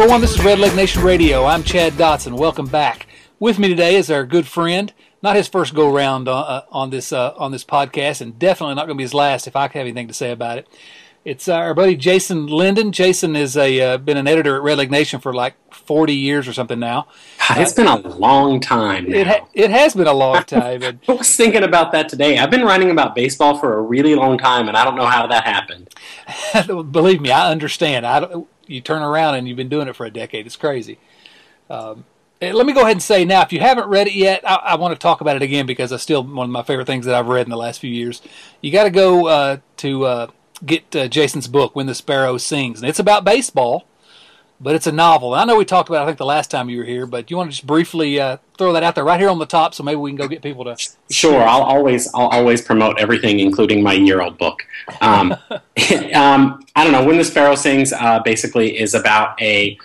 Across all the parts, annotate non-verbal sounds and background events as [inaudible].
everyone. This is Redleg Nation Radio. I'm Chad Dotson. Welcome back. With me today is our good friend. Not his first go round on, uh, on this uh, on this podcast, and definitely not going to be his last. If I have anything to say about it, it's our buddy Jason Linden. Jason has a uh, been an editor at Redleg Nation for like 40 years or something now. It's been a long time. Now. It ha- it has been a long [laughs] time. And I was thinking about that today. I've been writing about baseball for a really long time, and I don't know how that happened. [laughs] Believe me, I understand. I don't, you turn around and you've been doing it for a decade. It's crazy. Um, let me go ahead and say now, if you haven't read it yet, I, I, want to talk about it again because it's still one of my favorite things that I've read in the last few years. You got to go uh, to uh, get uh, Jason's book, When the Sparrow Sings, and it's about baseball, but it's a novel. And I know we talked about, it, I think, the last time you were here, but you want to just briefly uh, throw that out there right here on the top, so maybe we can go get people to. Sure, I'll always I'll always promote everything, including my year old book. Um, [laughs] um, I don't know. When the Sparrow Sings uh, basically is about a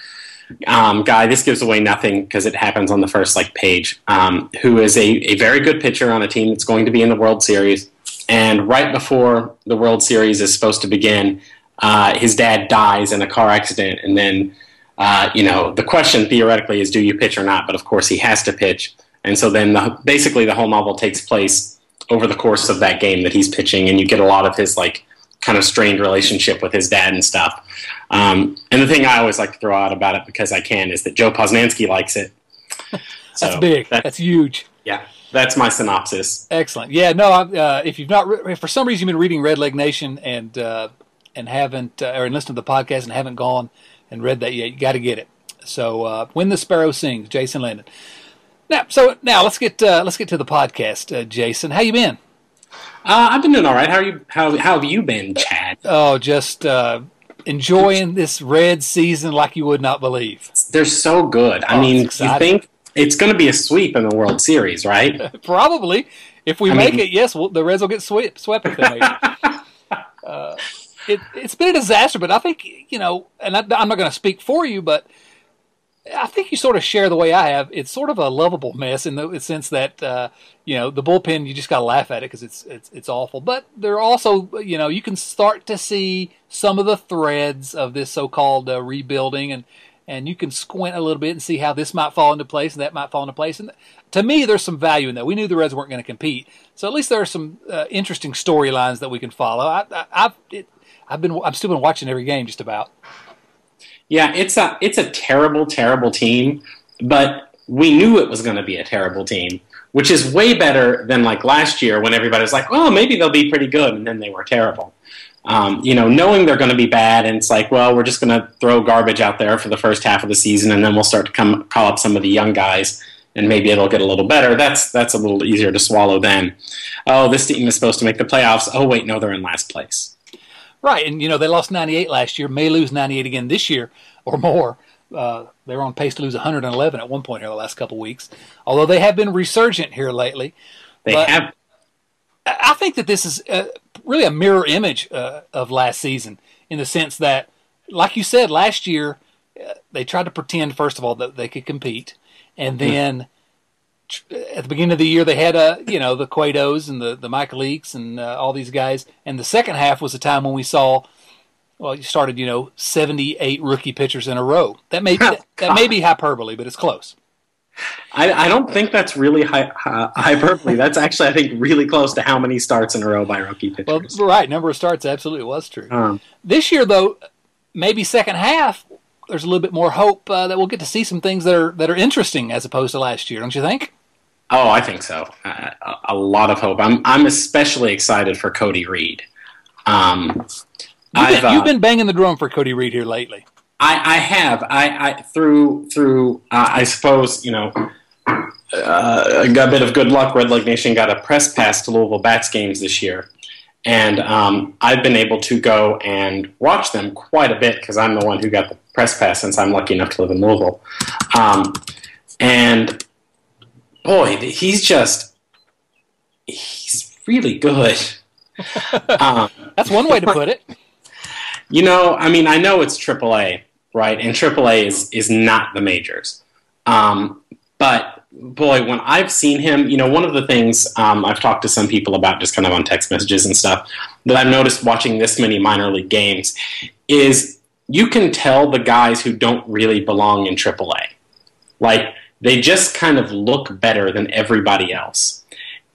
um, guy. This gives away nothing because it happens on the first like page. Um, who is a, a very good pitcher on a team that's going to be in the World Series. And right before the World Series is supposed to begin, uh, his dad dies in a car accident, and then uh, you know the question theoretically is, do you pitch or not? But of course, he has to pitch, and so then the, basically the whole novel takes place over the course of that game that he's pitching, and you get a lot of his like kind of strained relationship with his dad and stuff. Um, and the thing I always like to throw out about it because I can is that Joe Posnanski likes it. [laughs] So that's big. That's, that's, huge. Yeah, that's my synopsis. Excellent. Yeah, no. Uh, if you've not, re- for some reason, you've been reading Redleg Nation and uh, and haven't, uh, or listened to the podcast and haven't gone and read that yet, you got to get it. So, uh, when the sparrow sings, Jason Linden. Now, so now let's get uh, let's get to the podcast, uh, Jason. How you been? Uh, I've been doing all right. How are you? How, how have you been, Chad? Oh, just uh, enjoying this red season like you would not believe. They're so good. I oh, mean, you think it's going to be a sweep in the World Series, right? [laughs] Probably. If we I make mean, it, yes, we'll, the Reds will get swept. Swept if they make it. [laughs] it. It's been a disaster, but I think you know, and I, I'm not going to speak for you, but I think you sort of share the way I have. It's sort of a lovable mess in the sense that uh, you know the bullpen. You just got to laugh at it because it's it's it's awful. But there are also you know you can start to see some of the threads of this so-called uh, rebuilding, and and you can squint a little bit and see how this might fall into place and that might fall into place. And to me, there's some value in that. We knew the Reds weren't going to compete, so at least there are some uh, interesting storylines that we can follow. I, I, I've it, I've been I've still been watching every game just about. Yeah, it's a it's a terrible, terrible team, but we knew it was going to be a terrible team, which is way better than like last year when everybody was like, "Well, maybe they'll be pretty good," and then they were terrible. Um, you know, knowing they're going to be bad, and it's like, well, we're just going to throw garbage out there for the first half of the season, and then we'll start to come call up some of the young guys, and maybe it'll get a little better. That's that's a little easier to swallow than, oh, this team is supposed to make the playoffs. Oh, wait, no, they're in last place. Right, and you know they lost 98 last year, may lose 98 again this year or more. Uh, they were on pace to lose 111 at one point here the last couple of weeks. Although they have been resurgent here lately. They have. I think that this is uh, really a mirror image uh, of last season in the sense that, like you said, last year uh, they tried to pretend first of all that they could compete, and hmm. then at the beginning of the year they had uh you know the Cuetos and the the Michael Leakes and uh, all these guys, and the second half was a time when we saw. Well, you started, you know, seventy-eight rookie pitchers in a row. That may that, [laughs] that may be hyperbole, but it's close. I, I don't think that's really hi, hyperbole. That's actually, I think, really close to how many starts in a row by rookie pitchers. Well, right, number of starts absolutely was true. Um, this year, though, maybe second half, there's a little bit more hope uh, that we'll get to see some things that are that are interesting as opposed to last year. Don't you think? Oh, I think so. Uh, a lot of hope. I'm I'm especially excited for Cody Reed. Um, you've, been, uh, you've been banging the drum for Cody Reed here lately. I, I have. I, I through through. Uh, I suppose you know. Uh, got a bit of good luck. Redleg Nation got a press pass to Louisville Bats games this year, and um, I've been able to go and watch them quite a bit because I'm the one who got the press pass since I'm lucky enough to live in Louisville. Um, and boy, he's just he's really good. [laughs] um, That's one way to put it. [laughs] You know, I mean, I know it's AAA, right? And AAA is is not the majors. Um, but boy, when I've seen him, you know, one of the things um, I've talked to some people about, just kind of on text messages and stuff, that I've noticed watching this many minor league games is you can tell the guys who don't really belong in AAA. Like they just kind of look better than everybody else.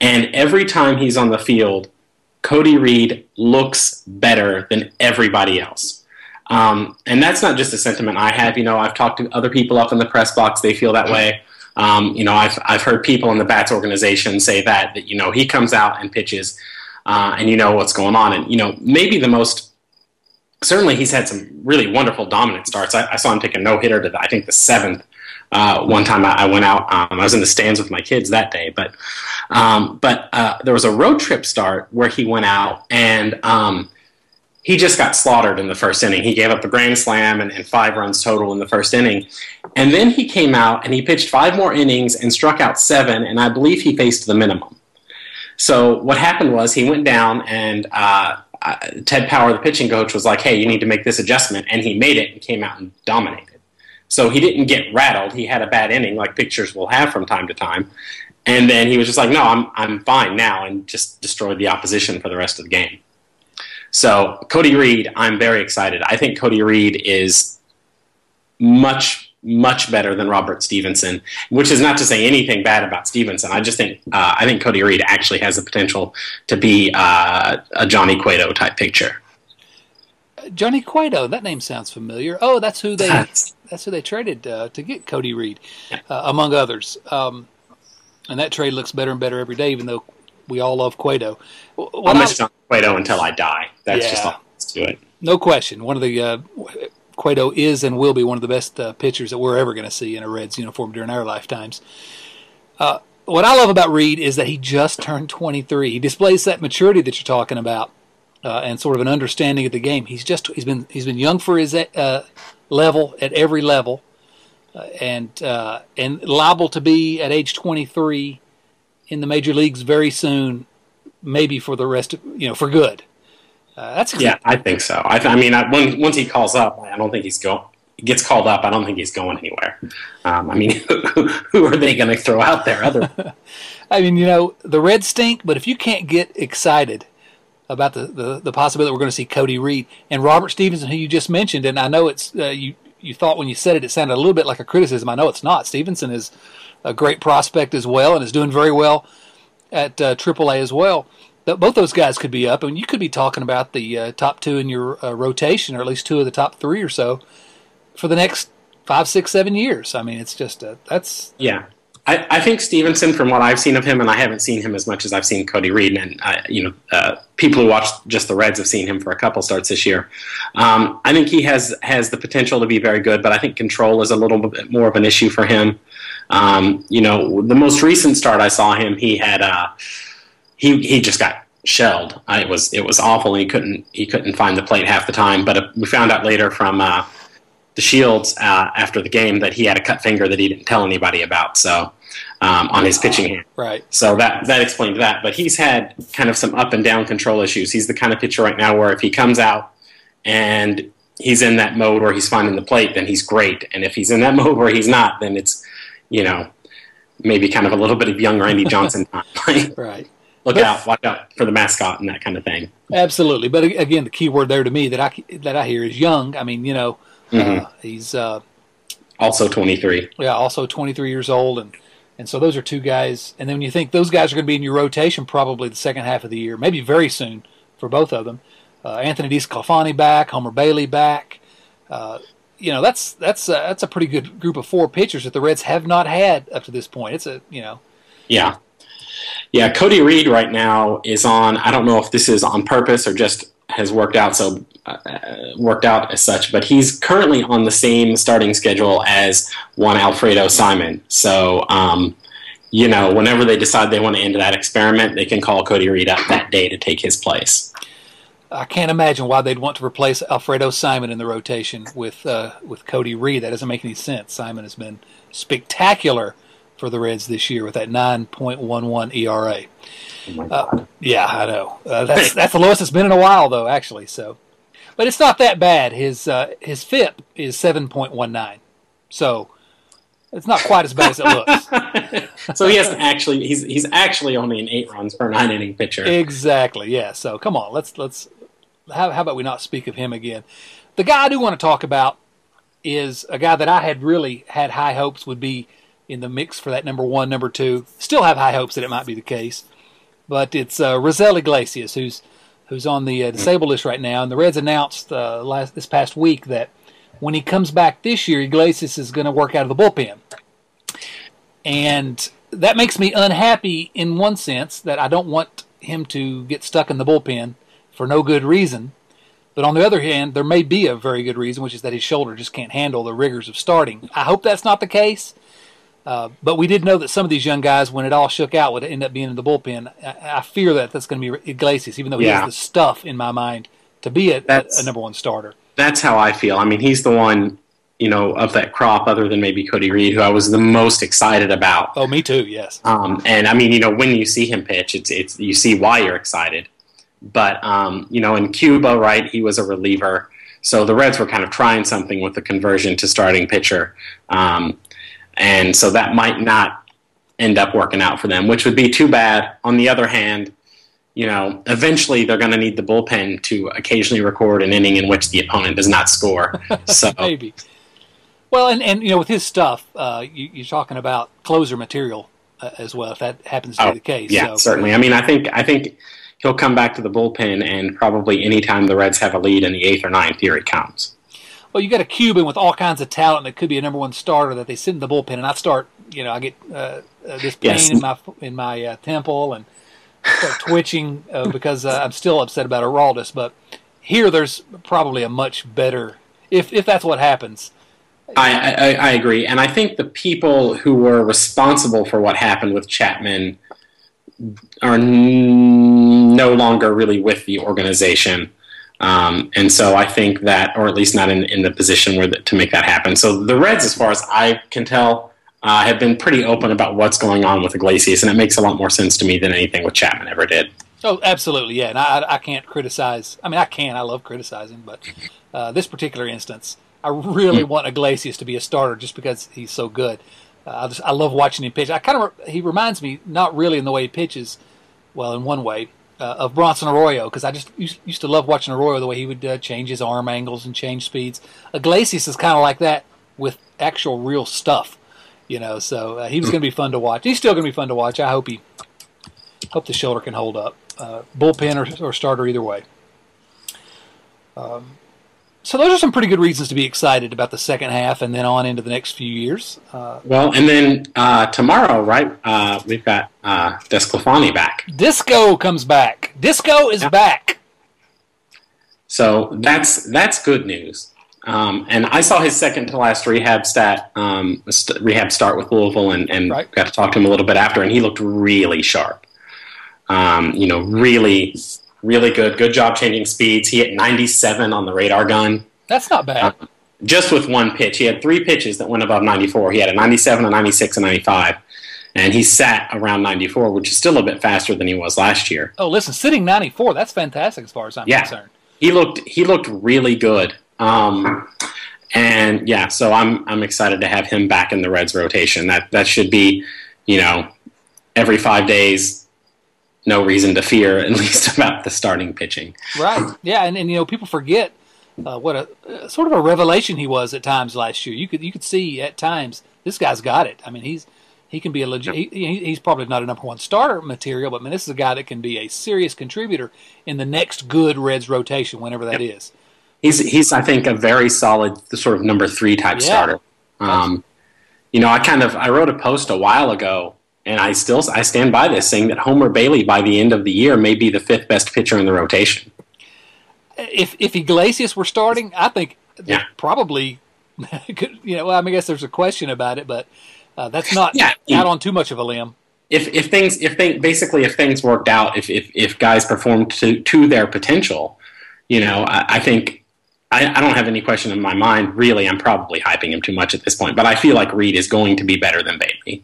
And every time he's on the field, Cody Reed looks better than everybody else. Um, and that's not just a sentiment I have. You know, I've talked to other people up in the press box; they feel that way. Um, you know, I've I've heard people in the Bats organization say that that you know he comes out and pitches, uh, and you know what's going on. And you know, maybe the most certainly he's had some really wonderful dominant starts. I, I saw him take a no hitter to the, I think the seventh uh, one time I, I went out. Um, I was in the stands with my kids that day, but um, but uh, there was a road trip start where he went out and um, he just got slaughtered in the first inning. He gave up a grand slam and, and, five runs total in the first inning, and then he came out and he pitched five more innings and struck out seven, and I believe he faced the minimum. So what happened was he went down and. Uh, uh, Ted Power, the pitching coach, was like, "Hey, you need to make this adjustment," and he made it and came out and dominated. So he didn't get rattled. He had a bad inning, like pitchers will have from time to time. And then he was just like, no, I'm, I'm fine now, and just destroyed the opposition for the rest of the game. So Cody Reed, I'm very excited. I think Cody Reed is much, much better than Robert Stephenson, which is not to say anything bad about Stephenson. I just think uh, I think Cody Reed actually has the potential to be uh, a Johnny Cueto type pitcher. Johnny Cueto, that name sounds familiar. Oh, that's who they that's who they traded uh, to get Cody Reed, uh, among others. Um, and that trade looks better and better every day, even though we all love Cueto. What I'll miss John Cueto until I die. That's yeah, just all to it. No question. One of the uh, Cueto is and will be one of the best uh, pitchers that we're ever going to see in a Reds uniform during our lifetimes. Uh, what I love about Reed is that he just turned 23. He displays that maturity that you're talking about uh, and sort of an understanding of the game. He's just he's been he's been young for his uh, level at every level, uh, and uh, and liable to be at age 23 in the major leagues very soon, maybe for the rest of you know for good. Uh, that's yeah, I think so. I, I mean, I, when, once he calls up, I don't think he's going. Gets called up. I don't think he's going anywhere. Um, I mean, [laughs] who are they going to throw out there? Other, [laughs] I mean, you know, the Reds stink, but if you can't get excited about the, the, the possibility we're going to see Cody Reed and Robert Stephenson, who you just mentioned. And I know it's uh, you you thought when you said it, it sounded a little bit like a criticism. I know it's not. Stephenson is a great prospect as well and is doing very well at uh, AAA as well. But both those guys could be up, and you could be talking about the uh, top two in your uh, rotation, or at least two of the top three or so, for the next five, six, seven years. I mean, it's just uh, that's yeah. I, I, think Stephenson, from what I've seen of him, and I haven't seen him as much as I've seen Cody Reed, and uh, you know, uh, people who watch just the Reds have seen him for a couple starts this year. Um, I think he has has the potential to be very good, but I think control is a little bit more of an issue for him. Um, you know, the most recent start I saw him, he had uh, he he just got shelled. I, it was it was awful, and he couldn't he couldn't find the plate half the time. But uh, we found out later from uh, the Shields uh, after the game that he had a cut finger that he didn't tell anybody about. So um, on his pitching hand. Right. So that that explained that. But he's had kind of some up and down control issues. He's the kind of pitcher right now where if he comes out and he's in that mode where he's finding the plate, then he's great. And if he's in that [laughs] mode where he's not, then it's you know maybe kind of a little bit of young Randy Johnson [laughs] [laughs] time. right. Look but, out! Watch out for the mascot and that kind of thing. Absolutely, but again, the key word there to me that I that I hear is young. I mean, you know, mm-hmm. uh, he's uh, also twenty three. Yeah, also twenty three years old, and and so those are two guys. And then when you think those guys are going to be in your rotation probably the second half of the year, maybe very soon for both of them. Uh, Anthony DeSclafani back, Homer Bailey back. Uh, you know that's that's that's a pretty good group of four pitchers that the Reds have not had up to this point. It's a you know. Yeah, yeah. Cody Reed right now is on. I don't know if this is on purpose or just has worked out so uh, worked out as such, but he's currently on the same starting schedule as one Alfredo Simon. So, um, you know, whenever they decide they want to end that experiment, they can call Cody Reed up that day to take his place. I can't imagine why they'd want to replace Alfredo Simon in the rotation with uh, with Cody Reed. That doesn't make any sense. Simon has been spectacular for the Reds this year with that 9.11 ERA. Oh uh, yeah, I know. Uh, that's that's the lowest it's been in a while, though. Actually, so, but it's not that bad. His uh, his FIP is seven point one nine, so it's not quite as bad as it looks. [laughs] so he has actually he's he's actually only an eight runs per nine inning pitcher. Exactly. Yeah. So come on, let's let's how, how about we not speak of him again? The guy I do want to talk about is a guy that I had really had high hopes would be in the mix for that number one, number two. Still have high hopes that it might be the case, but it's uh, Raisel Iglesias who's who's on the uh, disabled list right now. And the Reds announced uh, last this past week that when he comes back this year, Iglesias is going to work out of the bullpen, and that makes me unhappy in one sense that I don't want him to get stuck in the bullpen for no good reason. But on the other hand, there may be a very good reason, which is that his shoulder just can't handle the rigors of starting. I hope that's not the case. Uh, but we did know that some of these young guys, when it all shook out, would end up being in the bullpen. I, I fear that that's going to be Iglesias, even though he yeah. has the stuff in my mind to be a, a, a number one starter. That's how I feel. I mean, he's the one you know, of that crop, other than maybe Cody Reed, who I was the most excited about. Oh, me too. Yes. Um, and I mean, you know, when you see him pitch, it's it's you see why you're excited. But um, you know, in Cuba, right, he was a reliever, so the Reds were kind of trying something with the conversion to starting pitcher, um, and so that might not end up working out for them, which would be too bad. On the other hand, you know, eventually they're going to need the bullpen to occasionally record an inning in which the opponent does not score. [laughs] So maybe. Well, and, and you know, with his stuff, uh, you, are talking about closer material uh, as well. If that happens to oh, be the case, yeah, so. certainly. I mean, I think I think he'll come back to the bullpen, and probably anytime the Reds have a lead in the eighth or ninth, here it comes. Well, you got a Cuban with all kinds of talent that could be a number one starter that they sit in the bullpen, and I start, you know, I get uh, uh this pain yes. in my in my uh, temple and start [laughs] twitching uh, because I'm still upset about Aroldis. But here, there's probably a much better if if that's what happens I, I, I, agree, and I think the people who were responsible for what happened with Chapman are n- no longer really with the organization, um, and so I think that, or at least not in, in the position where the, to make that happen. So the Reds, as far as I can tell, uh, have been pretty open about what's going on with Iglesias, and it makes a lot more sense to me than anything with Chapman ever did. Oh, absolutely, yeah. And I, I can't criticize. I mean, I can. I love criticizing, but uh, this particular instance I really want Iglesias to be a starter just because he's so good. Uh, I just I love watching him pitch. I kind of he reminds me not really in the way he pitches, well in one way, uh, of Bronson Arroyo because I just used, used, to love watching Arroyo the way he would uh, change his arm angles and change speeds. Iglesias is kind of like that with actual real stuff, you know. So uh, he was going to be fun to watch. He's still going to be fun to watch. I hope he hope the shoulder can hold up. Uh, bullpen or, or starter either way. Um, so those are some pretty good reasons to be excited about the second half and then on into the next few years. Uh, well, and then uh, tomorrow, right? Uh, we've got uh, DeSclafani back. Disco comes back. Disco is back. So that's that's good news. Um, and I saw his second to last rehab stat um, st- rehab start with Louisville, and, and right. got to talk to him a little bit after, and he looked really sharp. Um, you know, really really good. Good job changing speeds. He hit 97 on the radar gun. That's not bad. Uh, just with one pitch. He had three pitches that went above 94. He had a 97, a 96, and 95. And he sat around 94, which is still a bit faster than he was last year. Oh, listen, sitting 94, that's fantastic as far as I'm yeah. concerned. He looked he looked really good. Um, and yeah, so I'm I'm excited to have him back in the Reds rotation. That that should be, you know, every five days, no reason to fear, at [laughs] least about the starting pitching. Right. Yeah, and, and you know people forget uh, what a uh, sort of a revelation he was at times last year. You could you could see at times this guy's got it. I mean he's he can be a legit. He, he's probably not a number one starter material, but I mean this is a guy that can be a serious contributor in the next good Reds rotation, whenever that yep. is. He's he's I think a very solid sort of number three type yeah. starter. Um, you know, I kind of I wrote a post a while ago and I still I stand by this, saying that Homer Bailey by the end of the year may be the fifth best pitcher in the rotation. If if Iglesias were starting, I think yeah. probably [laughs] could, you know. Well, I, mean, I guess there's a question about it, but uh, that's not yeah. out on too much of a limb. If if things if they basically if things worked out, if if, if guys performed to to their potential, you know, I, I think I, I, don't have any question in my mind. Really, I'm probably hyping him too much at this point, but I feel like Reed is going to be better than Bailey.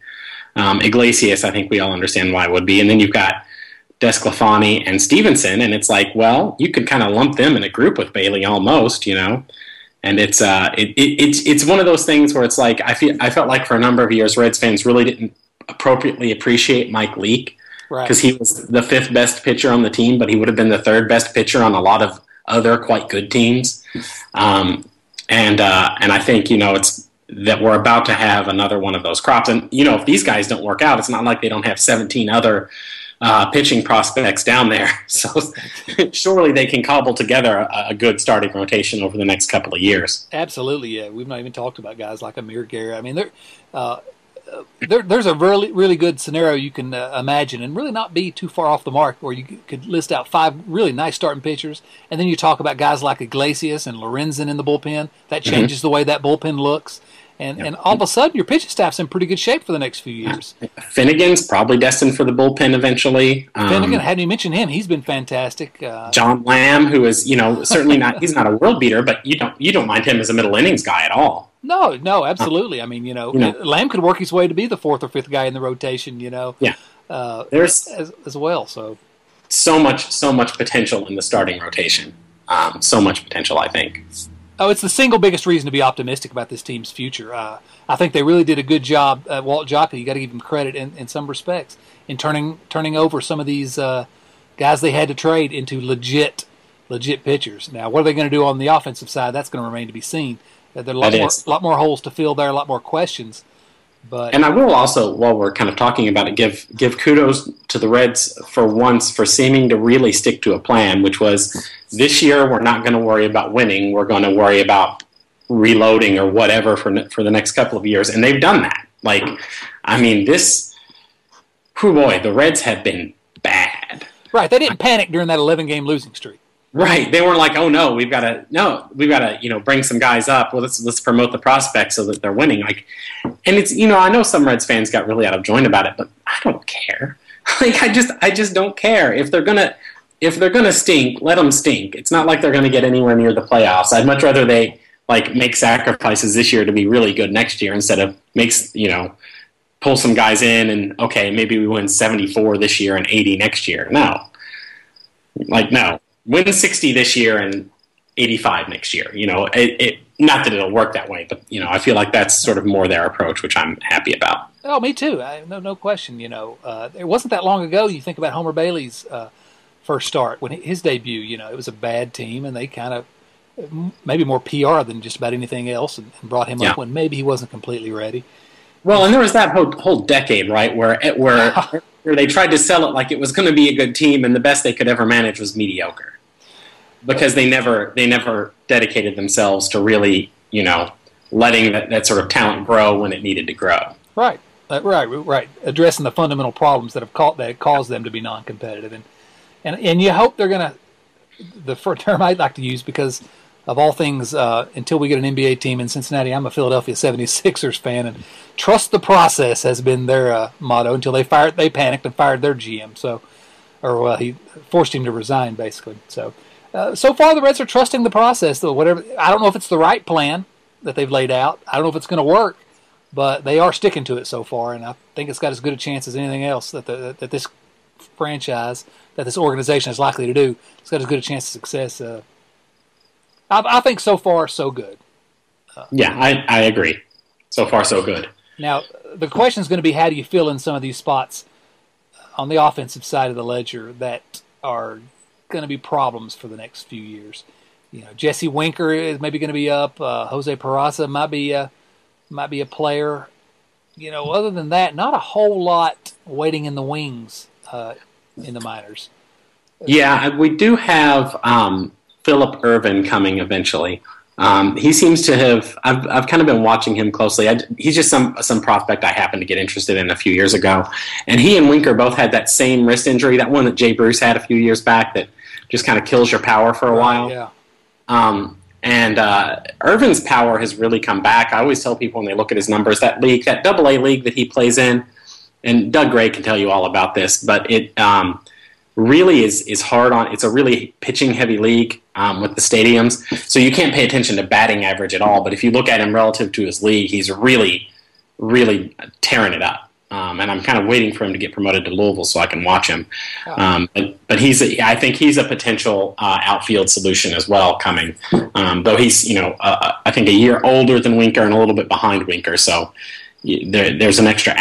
Um, Iglesias, I think we all understand why it would be. And then you've got DeSclafani and Stephenson, and it's like, well, you could kind of lump them in a group with Bailey almost, you know. And it's uh, it, it, it's it's one of those things where it's like I feel I felt like for a number of years Reds fans really didn't appropriately appreciate Mike Leake because right. he was the fifth best pitcher on the team, but he would have been the third best pitcher on a lot of other quite good teams. [laughs] Um, and uh, and I think you know it's that we're about to have another one of those crops. And you know, if these guys don't work out, it's not like they don't have 17 other uh, pitching prospects down there. [laughs] So surely they can cobble together a, a, good starting rotation over the next couple of years. Absolutely, yeah. We've not even talked about guys like Amir Garrett. I mean, there, uh, there there's a really really good scenario you can uh, imagine, and really not be too far off the mark, where you could list out five really nice starting pitchers, and then you talk about guys like Iglesias and Lorenzen in the bullpen. That mm-hmm. changes mm-hmm. the way that bullpen looks. And, yep. and all of a sudden, your pitching staff's in pretty good shape for the next few years. Finnegan's probably destined for the bullpen eventually. Um, Finnegan, hadn't you mentioned him? He's been fantastic. Uh, John Lamb, who is you know certainly not he's not a world beater, but you don't you don't mind him as a middle innings guy at all. No, no, absolutely. I mean, you know, you know, Lamb could work his way to be the fourth or fifth guy in the rotation. You know, yeah. Uh, There's as, as, well. So so much, so much potential in the starting rotation. Um, so much potential, I think. Oh, it's the single biggest reason to be optimistic about this team's future. Uh, I think they really did a good job. Uh, Walt Jocketty, you got to give him credit in, in some respects in turning turning over some of these uh, guys they had to trade into legit legit pitchers. Now, what are they going to do on the offensive side? That's going to remain to be seen. Uh, there are a lot, more, lot more holes to fill there, a lot more questions. But and I will also, while we're kind of talking about it, give give kudos to the Reds for once for seeming to really stick to a plan, which was this year we're not going to worry about winning, we're going to worry about reloading or whatever for for the next couple of years, and they've done that. Like, I mean, this, who boy, the Reds have been bad. Right, they didn't panic during that 11 game losing streak. Right. They weren't like, oh no, we've got to no, we've got to you know bring some guys up. Well, let's let's promote the prospects so that they're winning. Like, and it's you know I know some Reds fans got really out of joint about it, but I don't care. [laughs] like I just I just don't care if they're gonna if they're gonna stink, let them stink. It's not like they're gonna get anywhere near the playoffs. I'd much rather they like make sacrifices this year to be really good next year instead of makes you know pull some guys in and okay maybe we win 74 this year and 80 next year. No, like no win 60 this year and 85 next year. You know, it, it, not that it'll work that way, but you know, I feel like that's sort of more their approach, which I'm happy about. Oh, me too. I, no, no question. You know, uh, it wasn't that long ago. You think about Homer Bailey's uh, first start when his debut. You know, it was a bad team, and they kind of maybe more PR than just about anything else, and, brought him yeah. up when maybe he wasn't completely ready. Well, and there was that whole, whole decade, right, where where [laughs] where they tried to sell it like it was going to be a good team, and the best they could ever manage was mediocre because they never they never dedicated themselves to really you know letting that, that sort of talent grow when it needed to grow. Right, uh, right, right. Addressing the fundamental problems that have caught that caused them to be non-competitive, and and and you hope they're gonna the [laughs] term I'd like to use because of all things uh, until we get an NBA team in Cincinnati. I'm a Philadelphia 76ers fan, and trust the process has been their uh, motto until they fired they panicked and fired their GM. So, or well, he forced him to resign basically. So uh, so far, the Reds are trusting the process. Though whatever, I don't know if it's the right plan that they've laid out. I don't know if it's going to work, but they are sticking to it so far, and I think it's got as good a chance as anything else that the, that this franchise, that this organization is likely to do. It's got as good a chance of success. Uh, I, I, think so far so good. Uh, yeah, I, I agree. So far so good. Now the question is going to be how do you fill in some of these spots on the offensive side of the ledger that are going to be problems for the next few years. You know, Jesse Winker is maybe going to be up. Uh, Jose Peraza might be a might be a player. You know, other than that, not a whole lot waiting in the wings uh, in the minors. Yeah, we do have um, Phillip Ervin coming eventually. Um, he seems to have. I've, I've kind of been watching him closely. I, he's just some some prospect I happened to get interested in a few years ago, and he and Winker both had that same wrist injury, that one that Jay Bruce had a few years back, that just kind of kills your power for a while. Yeah. Um, and uh, Ervin's power has really come back. I always tell people when they look at his numbers that league, that Double A league that he plays in, and Doug Gray can tell you all about this, but it um, really is is hard on. It's a really pitching heavy league um, with the stadiums, so you can't pay attention to batting average at all. But if you look at him relative to his league, he's really, really tearing it up. Um, and I'm kind of waiting for him to get promoted to Louisville so I can watch him. Um, but, but he's, a, I think he's a potential uh, outfield solution as well coming. Um, though he's, you know, uh, uh, I think a year older than Winker and a little bit behind Winker, so there, there's an extra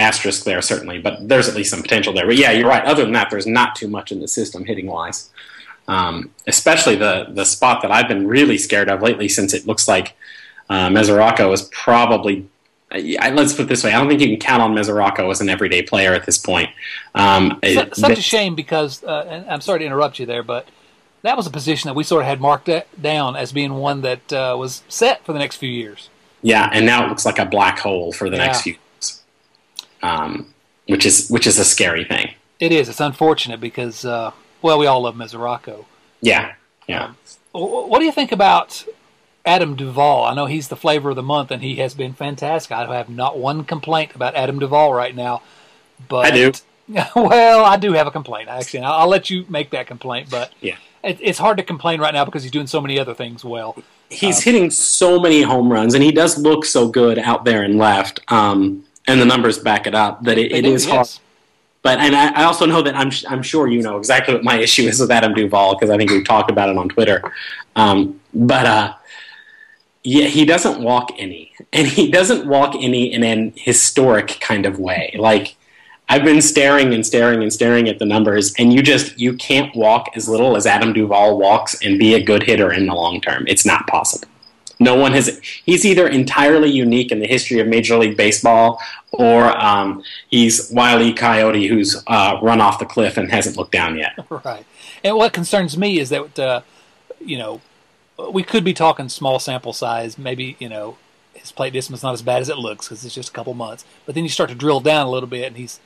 asterisk there certainly. But there's at least some potential there. But yeah, you're right. Other than that, there's not too much in the system hitting wise. Um, especially the the spot that I've been really scared of lately, since it looks like uh, Mesoraco is probably. let's put it this way: I don't think you can count on Mesoraco as an everyday player at this point. Um, such, such a shame because, uh, I'm sorry to interrupt you there, but that was a position that we sort of had marked down as being one that uh, was set for the next few years. Yeah, and now it looks like a black hole for the yeah. next few um, which is which is a scary thing. It is. It's unfortunate because uh, well, we all love Mesoraco. Yeah, yeah. Um, what do you think about Adam Duvall? I know he's the flavor of the month, and he has been fantastic. I have not one complaint about Adam Duvall right now. But I do. [laughs] Well, I do have a complaint actually. I'll, I'll let you make that complaint, but yeah, it, it's hard to complain right now because he's doing so many other things well. He's um, hitting so many home runs, and he does look so good out there and left. Um, and the numbers back it up that it, it do, is yes. hard. But and I, I, also know that I'm I'm sure you know exactly what my issue is with Adam Duvall because I think we've talked about it on Twitter. Um, but uh, yeah, he doesn't walk any, and he doesn't walk any in an historic kind of way. Like I've been staring and staring and staring at the numbers, and you just you can't walk as little as Adam Duvall walks and be a good hitter in the long term. It's not possible. No one has. He's either entirely unique in the history of Major League Baseball, or um, he's Wiley Coyote who's uh, run off the cliff and hasn't looked down yet. [laughs] Right. And what concerns me is that uh, you know we could be talking small sample size. Maybe you know his plate distance is not as bad as it looks because it's just a couple months. But then you start to drill down a little bit, and he's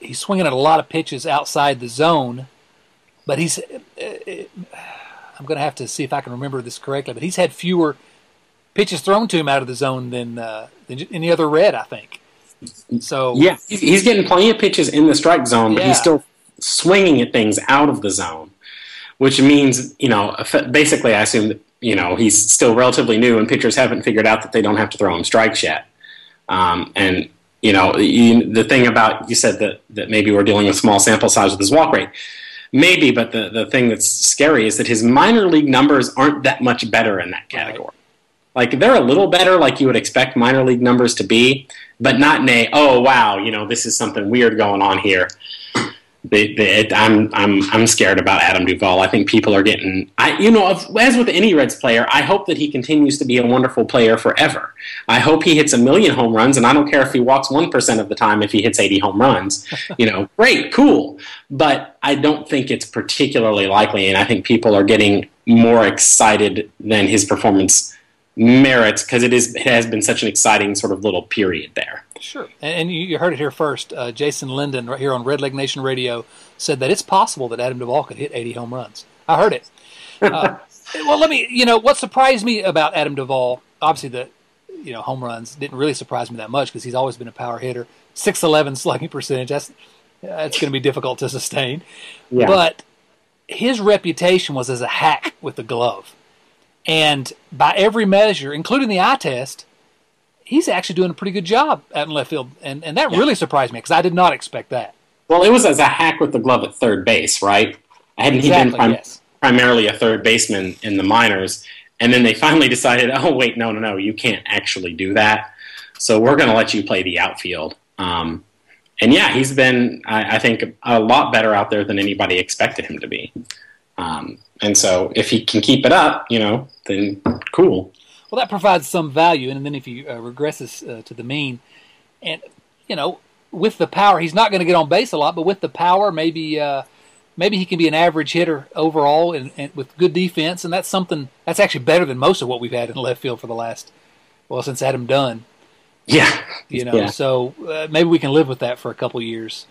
he's swinging at a lot of pitches outside the zone, but he's. I'm going to have to see if I can remember this correctly, but he's had fewer pitches thrown to him out of the zone than uh, than any other red, I think. So yeah, he's getting plenty of pitches in the strike zone, but yeah. he's still swinging at things out of the zone, which means you know basically I assume that you know he's still relatively new, and pitchers haven't figured out that they don't have to throw him strikes yet. Um, and you know, you, the thing about you said that that maybe we're dealing with small sample size with his walk rate. Maybe, but the, the thing that's scary is that his minor league numbers aren't that much better in that category. Like they're a little better, like you would expect minor league numbers to be, but not in a oh wow, you know this is something weird going on here they, they, I'm I'm I'm scared about Adam Duvall. I think people are getting. I you know as with any Reds player, I hope that he continues to be a wonderful player forever. I hope he hits a million home runs, and I don't care if he walks one percent of the time. If he hits 80 home runs, you know, [laughs] great, cool. But I don't think it's particularly likely, and I think people are getting more excited than his performance merits because it is it has been such an exciting sort of little period there. Sure, and, you heard it here first. Uh, Jason Linden, right here on Red Leg Nation Radio, said that it's possible that Adam Duvall could hit 80 home runs. I heard it. Uh, [laughs] well, let me. You know what surprised me about Adam Duvall? Obviously, the you know home runs didn't really surprise me that much because he's always been a power hitter. 6'11 slugging percentage. That's that's going to be difficult to sustain. Yeah. But his reputation was as a hack with the glove. And by every measure, including the eye test, he's actually doing a pretty good job out in left field. And, and that yeah. really surprised me because I did not expect that. Well, it was as a hack with the glove at third base, right? Hadn't exactly, he been prim- yes. primarily a third baseman in the minors? And then they [laughs] finally decided, oh, wait, no, no, no, you can't actually do that. So we're going to let you play the outfield. Um, and yeah, he's been, I, I, think, a lot better out there than anybody expected him to be. Um, and so if he can keep it up, you know, then cool. Well, that provides some value, and then if he uh, regresses uh, to the mean, and you know, with the power, he's not going to get on base a lot, but with the power, maybe uh, maybe he can be an average hitter overall, and, and, with good defense, and that's something that's actually better than most of what we've had in left field for the last well since Adam Dunn. Yeah, you know, yeah. so uh, maybe we can live with that for a couple years.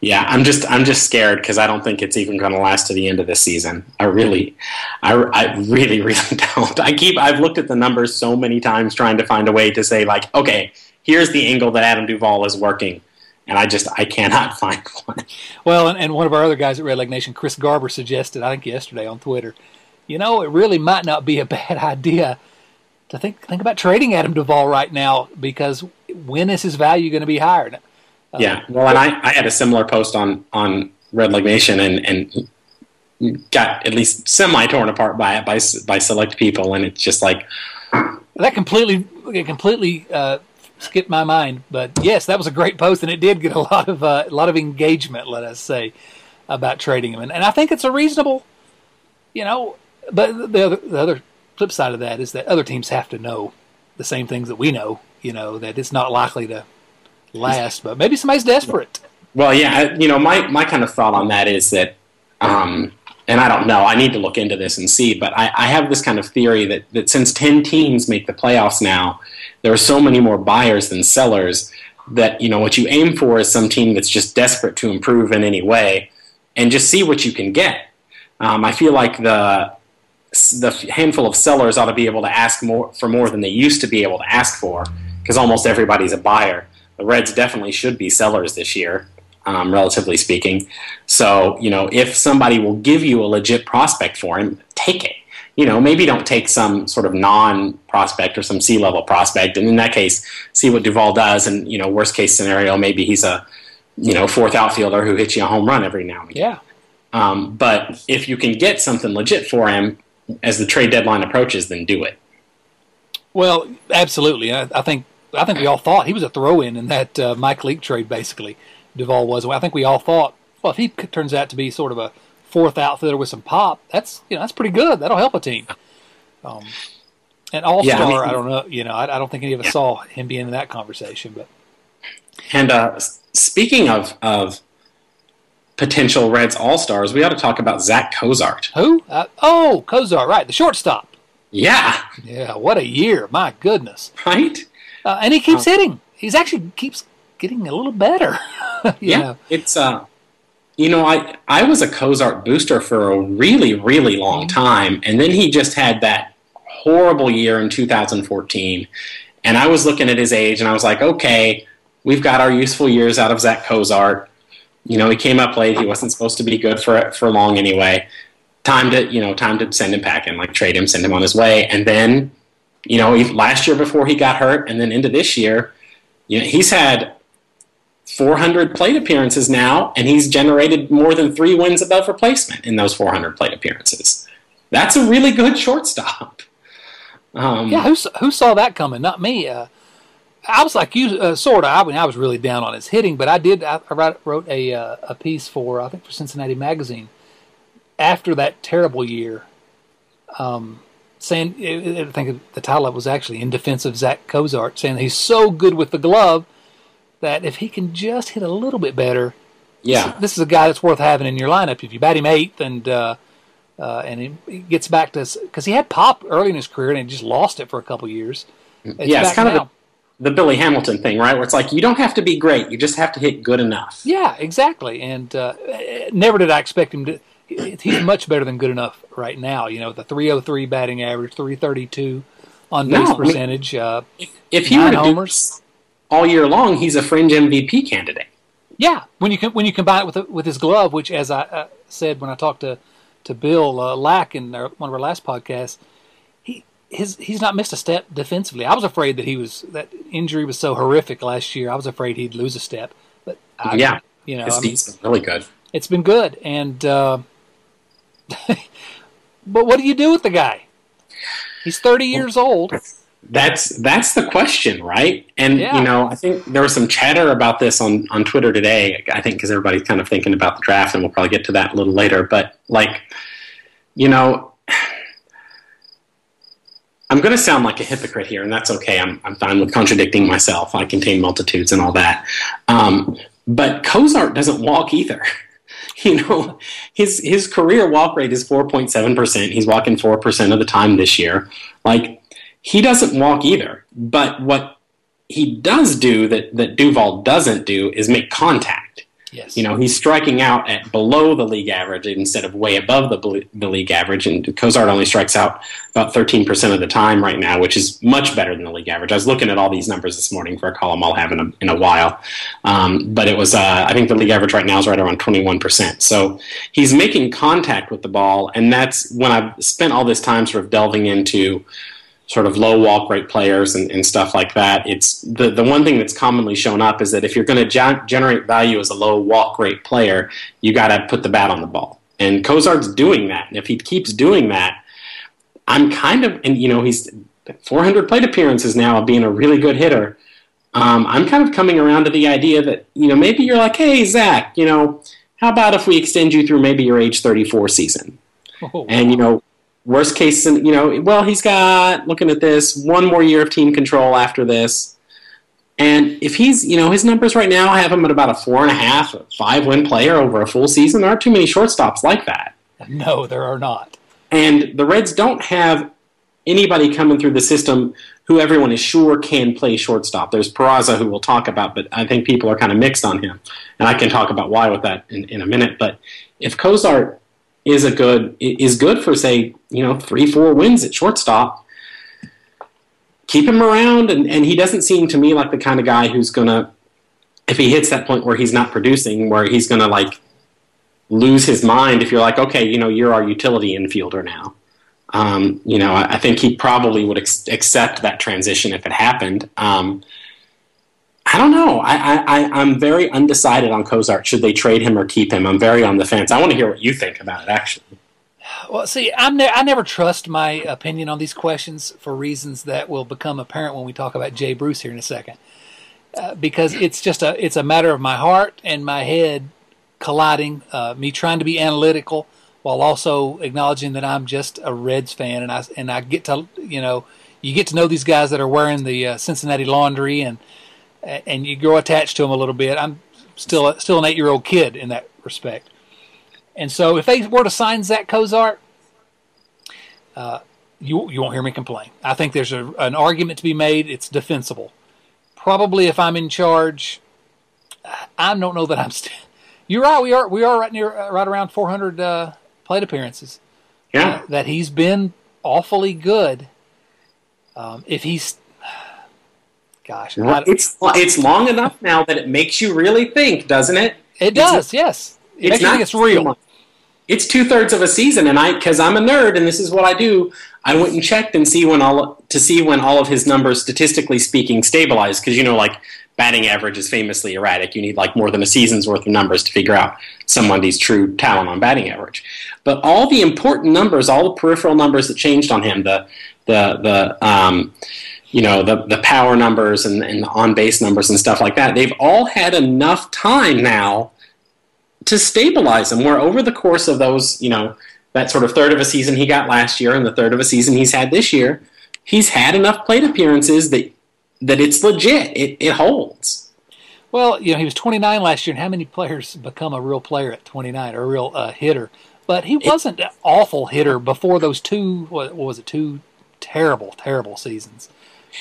Yeah, I'm just I'm just scared because I don't think it's even going to last to the end of the season. I really, I, I really [laughs] really don't. I keep I've looked at the numbers so many times trying to find a way to say like, okay, here's the angle that Adam Duvall is working, and I just I cannot [laughs] find one. Well, and, and one of our other guys at Red Leg Nation, Chris Garber, suggested I think yesterday on Twitter, you know, it really might not be a [laughs] bad idea to think think about trading Adam Duvall right now because when is his value going to be higher? Yeah, um, well, and I, I had a similar post on on Red Leg Nation and and got at least semi torn apart by it by by select people, and it's just like that completely completely uh, skipped my mind. But yes, that was a great post, and it did get a lot of uh, a lot of engagement. Let us say. about trading him, and, and I think it's a reasonable, you know. But the other the other flip side of that is that other teams have to know the same things that we know. You know that it's not likely to last, but maybe somebody's desperate. Well, yeah, you know, my my kind of thought on that is that. Um, and I don't know. I need to look into this and see. But I, I, have this kind of theory that, that since 10 teams make the playoffs now, there are so many more buyers than sellers that, you know, what you aim for is some team that's just desperate to improve in any way and just see what you can get. Um, I feel like the the handful of sellers ought to be able to ask more for more than they used to be able to ask for because almost everybody's a buyer. The Reds definitely should be sellers this year um, relatively speaking. So, you know, if somebody will give you a legit prospect for him, take it. You know, maybe don't take some sort of non prospect or some C level prospect. And in that case, see what Duvall does. And, you know, worst case scenario, maybe he's a, you know, fourth outfielder who hits you a home run every now and again. Yeah. Um, but if you can get something legit for him as the trade deadline approaches, then do it. Well, absolutely. I, I think I think we all thought he was a throw in in that uh, Mike Leake trade, basically. Duvall was. I think we all thought, well, if he turns out to be sort of a fourth outfielder with some pop, that's you know that's pretty good. That'll help a team. Um, and All Star, yeah, I, mean, I, don't know. You know, I, I, don't think any of us yeah. saw him being in that conversation. But and uh, speaking of of potential Reds All Stars, we ought to talk about Zach Cozart. Who? Uh, oh, Cozart, right, the shortstop. Yeah. Yeah. What a year! My goodness. Right. Uh, and he keeps hitting. He's actually keeps getting a little better. [laughs] yeah, know? it's uh, you know, I I was a Cozart booster for a really really long mm-hmm. time, and then he just had that horrible year in 2014, and I was looking at his age, and I was like, okay, we've got our useful years out of Zach Cozart. You know, he came up late. He wasn't supposed to be good for for long anyway. Time to you know, time to send him packing, like trade him, send him on his way, and then you know, last year before he got hurt, and then into this year, you know, he's had 400 plate appearances now, and he's generated more than three wins above replacement in those 400 plate appearances. That's a really good shortstop. Um, yeah, who, who saw that coming? Not me. Uh, I was like you, uh, sort of. I mean, I was really down on his hitting, but I did. I, I wrote a uh, a piece for I think for Cincinnati Magazine after that terrible year, um, saying I think the title was actually "In Defense of Zach Cozart," saying he's so good with the glove that if he can just hit a little bit better, yeah, this, this is a guy that's worth having in your lineup. If you bat him eighth and uh, uh, and he, he, gets back to because he had pop early in his career and he just lost it for a couple years. It's yeah, it's kind now. of the, the, Billy Hamilton thing, right? Where it's like you don't have to be great, you just have to hit good enough. Yeah, exactly. And uh, never did I expect him to. He's much better than good enough right now. You know, the 303 batting average, 332 on base no, percentage. I mean, uh, if, if he were homers. All year long, he's a fringe MVP candidate. Yeah, when you when you combine it with with his glove, which, as I uh, said when I talked to to Bill uh, Lack in our, one of our last podcasts, he his he's not missed a step defensively. I was afraid that he was that injury was so horrific last year. I was afraid he'd lose a step, but I, yeah, you know, his I mean, been really good. It's been good, and uh, [laughs] but what do you do with the guy? He's thirty years old that's that's the question, right? And yeah. you know, I think there was some chatter about this on on Twitter today. I think because everybody's kind of thinking about the draft, and we'll probably get to that a little later. But like, you know. [sighs] I'm going to sound like a hypocrite here, and that's okay. I'm, I'm fine with contradicting myself. I contain multitudes and all that. Um, but Cozart doesn't walk either. [laughs] [laughs] you know, his his career walk rate is 4.7 percent. He's walking four percent of the time this year. Like he doesn't walk either. But what he does do that, that Duvall doesn't do is make contact. Yes. You know, he's striking out at below the league average instead of way above the, the league average. And Cozart only strikes out about 13% of the time right now, which is much better than the league average. I was looking at all these numbers this morning for a column I'll have in a, in a while. Um, but it was, uh, I think the league average right now is right around 21%. So he's making contact with the ball. And that's when I've spent all this time sort of delving into sort of low walk rate players and, and, stuff like that. It's the the one thing that's commonly shown up is that if you're going to ge- generate value as a low walk rate player, you got to put the bat on the ball. And Cozart's doing that. And if he keeps doing that, I'm kind of and you know he's 400 plate appearances now of being a really good hitter. Um, I'm kind of coming around to the idea that you know maybe you're like, hey Zach, you know how about if we extend you through maybe your age 34 season? Oh, and, you know, worst case, you know, well, he's got, looking at this, one more year of team control after this. And if he's, you know, his numbers right now have him at about a four and a half, five win player over a full season. There aren't too many shortstops like that. No, there are not. And the Reds don't have anybody coming through the system who everyone is sure can play shortstop. There's Peraza, who we'll talk about, but I think people are kind of mixed on him. And I can talk about why with that in, in a minute. But if Cozart is a good is good for say you know three four wins at shortstop. Keep him around and, and he doesn't seem to me like the kind of guy who's gonna if he hits that point where he's not producing where he's gonna like lose his mind if you're like okay you know you're our utility infielder now. Um, you know I, I, think he probably would ex- accept that transition if it happened. Um, I don't know. I, I, I'm very undecided on Cozart. Should they trade him or keep him? I'm very on the fence. I want to hear what you think about it, actually. Well, see, I'm ne- I never trust my opinion on these questions for reasons that will become apparent when we talk about Jay Bruce here in a second, uh, because it's just a it's a matter of my heart and my head colliding, uh, me trying to be analytical while also acknowledging that I'm just a Reds fan, and I and I get to you know you get to know these guys that are wearing the uh, Cincinnati laundry and and you grow attached to them a little bit. I'm still a, still an eight year old kid in that respect. And so if they were to sign Zach Cozart, uh, you you won't hear me complain. I think there's a, an argument to be made. It's defensible. Probably if I'm in charge, I don't know that I'm. St- [laughs] You're right. We are we are right near uh, right around 400 uh, plate appearances. Yeah, uh, that he's been awfully good. Um, if he's Gosh, well, it's it's long enough now that it makes you really think, doesn't it? It does. It's, yes, it it's not, it's real. It's two thirds of a season, and I because I'm a nerd and this is what I do. I went and checked and see when all to see when all of his numbers, statistically speaking, stabilized. Because you know, like batting average is famously erratic. You need like more than a season's worth of numbers to figure out somebody's true talent on batting average. But all the important numbers, all the peripheral numbers that changed on him, the the the um, you know the the power numbers and, and the on base numbers and stuff like that. They've all had enough time now to stabilize them. Where over the course of those, you know, that sort of third of a season he got last year and the third of a season he's had this year, he's had enough plate appearances that that it's legit. It, it holds. Well, you know, he was 29 last year, and how many players become a real player at 29 or a real uh, hitter? But he wasn't an awful hitter before those two. What, what was it? Two terrible, terrible seasons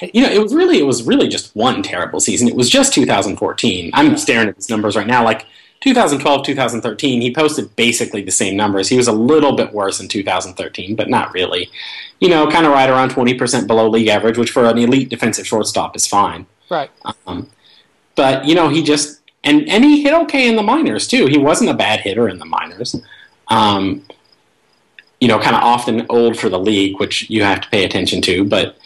you know, it was really it was really just one terrible season. It was just 2014. I'm staring at his numbers right now. Like 2012, 2013, he posted basically the same numbers. He was a little bit worse in 2013, but not really. You know, kind of right around 20% below league average, which for an elite defensive shortstop is fine. Right. Um, but you know, he just and and he hit okay in the minors too. He wasn't a bad hitter in the minors. Um, you know, kind of often old for the league, which you have to pay attention to, but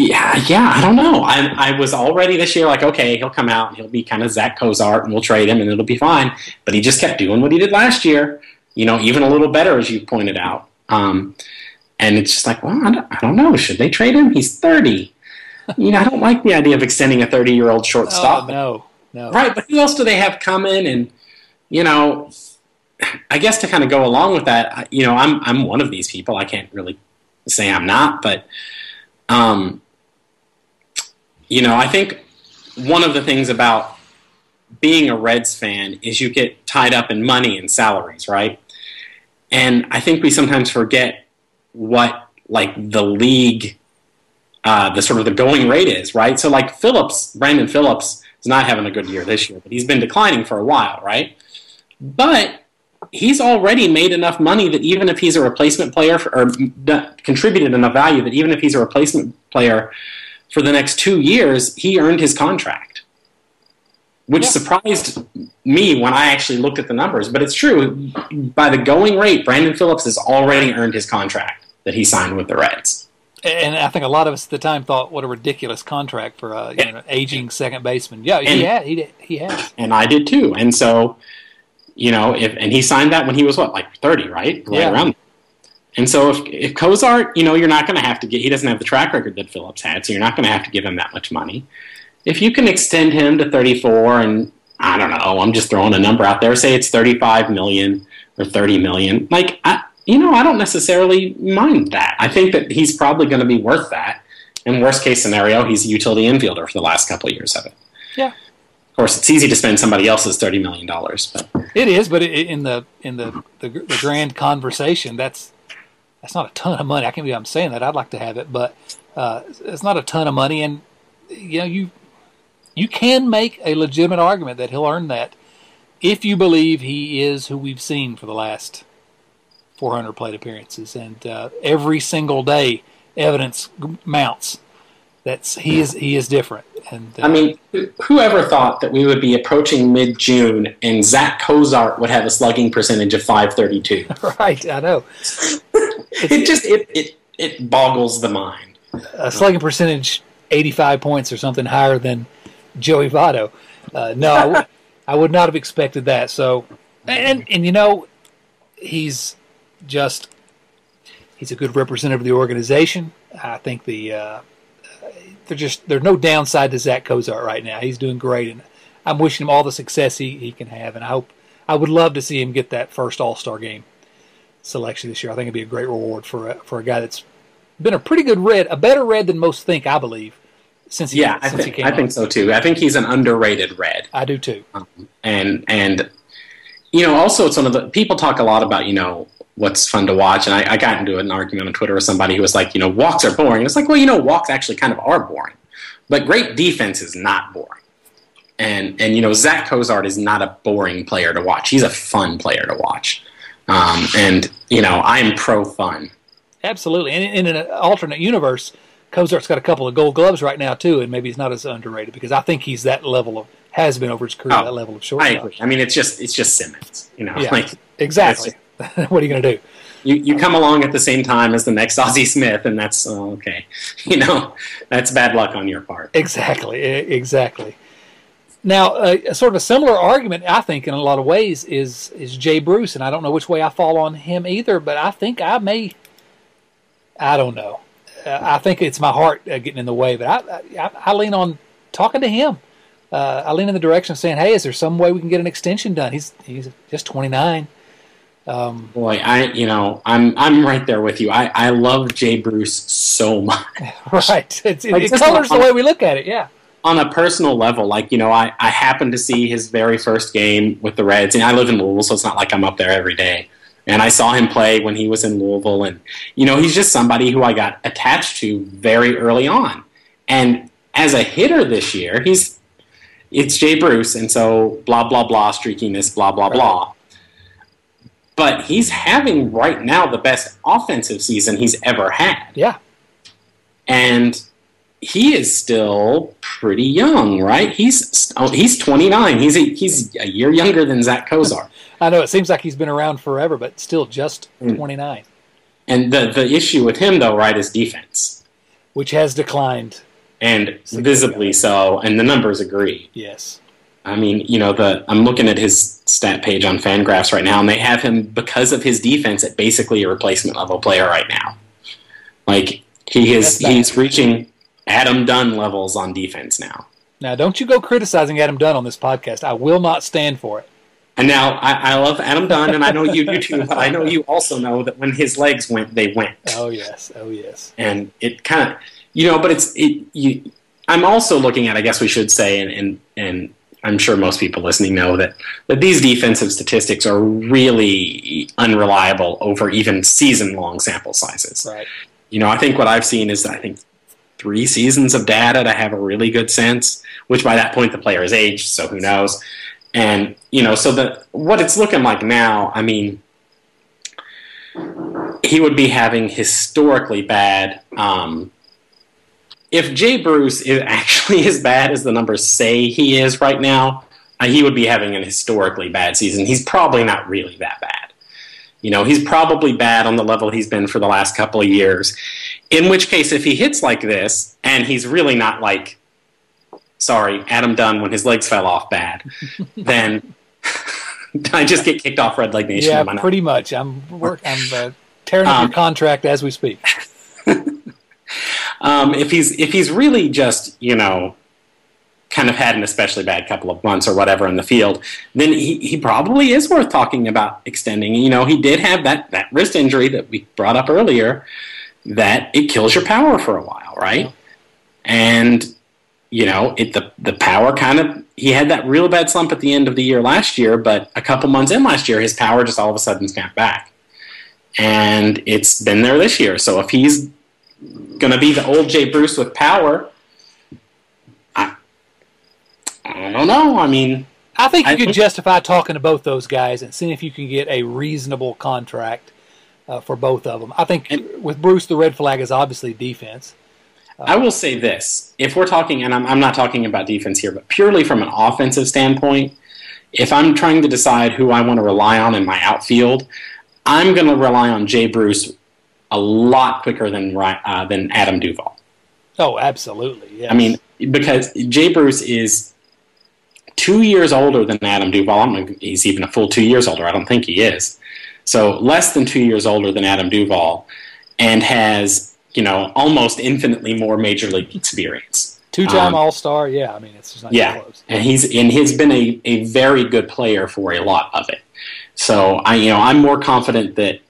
yeah, yeah, I don't know. I, I was already this year like, okay, he'll come out and he'll be kind of Zach Cozart and we'll trade him and it'll be fine. But he just kept doing what he did last year, you know, even a little better, as you pointed out. Um, and it's just like, well, I don't, I don't, know. Should they trade him? He's 30. You know, I don't like the idea of extending a 30 year old shortstop. Oh, no, no. Right, but who else do they have coming? And, you know, I guess to kind of go along with that, you know, I'm, I'm one of these people. I can't really say I'm not, but. Um, you know, I think one of the things about being a Reds fan is you get tied up in money and salaries, right? And I think we sometimes forget what like the league, uh, the sort of the going rate is, right? So like Phillips, Brandon Phillips is not having a good year this year, but he's been declining for a while, right? But he's already made enough money that even if he's a replacement player for, or contributed enough value that even if he's a replacement player for the next two years, he earned his contract, which yeah. surprised me when I actually looked at the numbers. But it's true. By the going rate, Brandon Phillips has already earned his contract that he signed with the Reds. And I think a lot of us at the time thought, "What a ridiculous contract for a you know, aging second baseman." Yeah, and, he had, he he has, and I did too. And so, you know, if and he signed that when he was what, like thirty, right? Right yeah. around and so if, if Cozart, you know, you're not going to have to get, he doesn't have the track record that Phillips had, so you're not going to have to give him that much money. If you can extend him to 34 and, I don't know. I'm just throwing a number out there. Say it's 35 million or 30 million. Like, I, you know, I don't necessarily mind that. I think that he's probably going to be worth that. In worst case scenario, he's a utility infielder for the last couple of years of it. Yeah. Of course, it's easy to spend somebody else's thirty million dollars, but it is. But in the in the, the, the grand conversation, that's that's not a ton of money. I can't believe I'm saying that. I'd like to have it, but uh, it's not a ton of money. And you know, you you can make a legitimate argument that he'll earn that if you believe he is who we've seen for the last 400 plate appearances, and uh, every single day evidence mounts that's he is he is different. And uh, I mean, whoever thought that we would be approaching mid June and Zach Cozart would have a slugging percentage of 532? [laughs] right, I know. [laughs] it just it, it it boggles the mind. A slugging percentage 85 points or something higher than Joey Votto. Uh, no, I, w- I would not have expected that. So, and and you know, he's just he's a good representative of the organization. I think the uh, there's just there's no downside to Zach Cozart right now. He's doing great, and I'm wishing him all the success he, he can have. And I hope I would love to see him get that first All Star game selection this year. I think it'd be a great reward for a, for a guy that's been a pretty good red, a better red than most think, I believe. Since he, yeah, since I, think, he came I think so too. I think he's an underrated red. I do too. Um, and and you know, also it's one of the people talk a lot about you know what's fun to watch, and I, I got into an argument on Twitter with somebody who was like, you know, walks are boring. It's like, well, you know, walks actually kind of are boring, but great defense is not boring. And and you know, Zach Cozart is not a boring player to watch. He's a fun player to watch. Um, and you know, I am pro fun. Absolutely, and in, in an alternate universe, Cozart's got a couple of Gold Gloves right now too, and maybe he's not as underrated because I think he's that level of has been over his career oh, that level of short. I agree. I mean, it's just it's just Simmons, you know. Yeah, [laughs] like exactly. [laughs] what are you going to do? You you come along at the same time as the next Ozzie Smith, and that's oh, okay. [laughs] You know, that's bad luck on your part. Exactly. Exactly. Now, uh, sort of a similar argument, I think, in a lot of ways, is is Jay Bruce, and I don't know which way I fall on him either, but I think I may. I don't know. Uh, I think it's my heart uh, getting in the way, but I, I, I lean on talking to him. Uh, I lean in the direction of saying, "Hey, is there some way we can get an extension done?" He's he's just 29. Um, Boy, I you know I'm I'm right there with you. I, I love Jay Bruce so [laughs] much. Right, it's, it, like, it colors on, the way we look at it. Yeah. On a personal level, like you know, I I happened to see his very first game with the Reds, and I live in Louisville, so it's not like I'm up there every day. And I saw him play when he was in Louisville, and you know, he's just somebody who I got attached to very early on. And as a hitter this year, he's it's Jay Bruce, and so blah blah blah streakiness, blah blah right. blah but he's having right now the best offensive season he's ever had. Yeah. And he is still pretty young, right? He's oh, he's 29. He's a, he's a year younger than Zach Cozart. [laughs] I know it seems like he's been around forever, but still just mm. 29. And the the issue with him though, right, is defense, which has declined and visibly so, and the numbers agree. Yes. I mean, you know, the I'm looking at his stat page on Fangraphs right now, and they have him because of his defense at basically a replacement level player right now. Like he is, he's reaching Adam Dunn levels on defense now. Now, don't you go criticizing Adam Dunn on this podcast. I will not stand for it. And now I, I love Adam Dunn, and I know you do too. But I know you also know that when his legs went, they went. Oh yes, oh yes. And it kind of, you know, but it's it. You, I'm also looking at, I guess we should say, and and and I'm sure most people listening know that, that these defensive statistics are really unreliable over even season long sample sizes. Right. You know, I think what I've seen is I think three seasons of data to have a really good sense, which by that point the player is aged, so who knows. And, you know, so the what it's looking like now, I mean, he would be having historically bad um, if Jay Bruce is actually as bad as the numbers say he is right now, uh, he would be having an historically bad season. He's probably not really that bad. You know, he's probably bad on the level he's been for the last couple of years. In which case, if he hits like this, and he's really not like, sorry, Adam Dunn when his legs fell off bad, [laughs] then [laughs] I just get kicked off Redleg Nation. Yeah, pretty much. I'm work, I'm uh, tearing up um, your contract as we speak. [laughs] Um, if he's if he's really just you know kind of had an especially bad couple of months or whatever in the field, then he, he probably is worth talking about extending. You know, he did have that, that wrist injury that we brought up earlier that it kills your power for a while, right? And you know, it the the power kind of he had that real bad slump at the end of the year last year, but a couple months in last year, his power just all of a sudden snapped back, and it's been there this year. So if he's going to be the old Jay Bruce with power, I, I don't know. I mean, I think you I could justify talking to both those guys and seeing if you can get a reasonable contract uh, for both of them. I think and, with Bruce, the red flag is obviously defense. I will say this: if we're talking, and I'm, I'm not talking about defense here, but purely from an offensive standpoint, if I'm trying to decide who I want to rely on in my outfield, I'm going to rely on Jay Bruce a lot quicker than uh, than Adam Duvall. Oh, absolutely. Yes. I mean, because Jay Bruce is two years older than Adam Duvall. I don't he's even a full two years older. I don't think he is. So less than two years older than Adam Duvall, and has you know, almost infinitely more major league experience. Two-time um, All-Star, yeah. I mean, it's just not yeah, close. and he's and he's been a, a very good player for a lot of it. So I, you know, I'm more confident that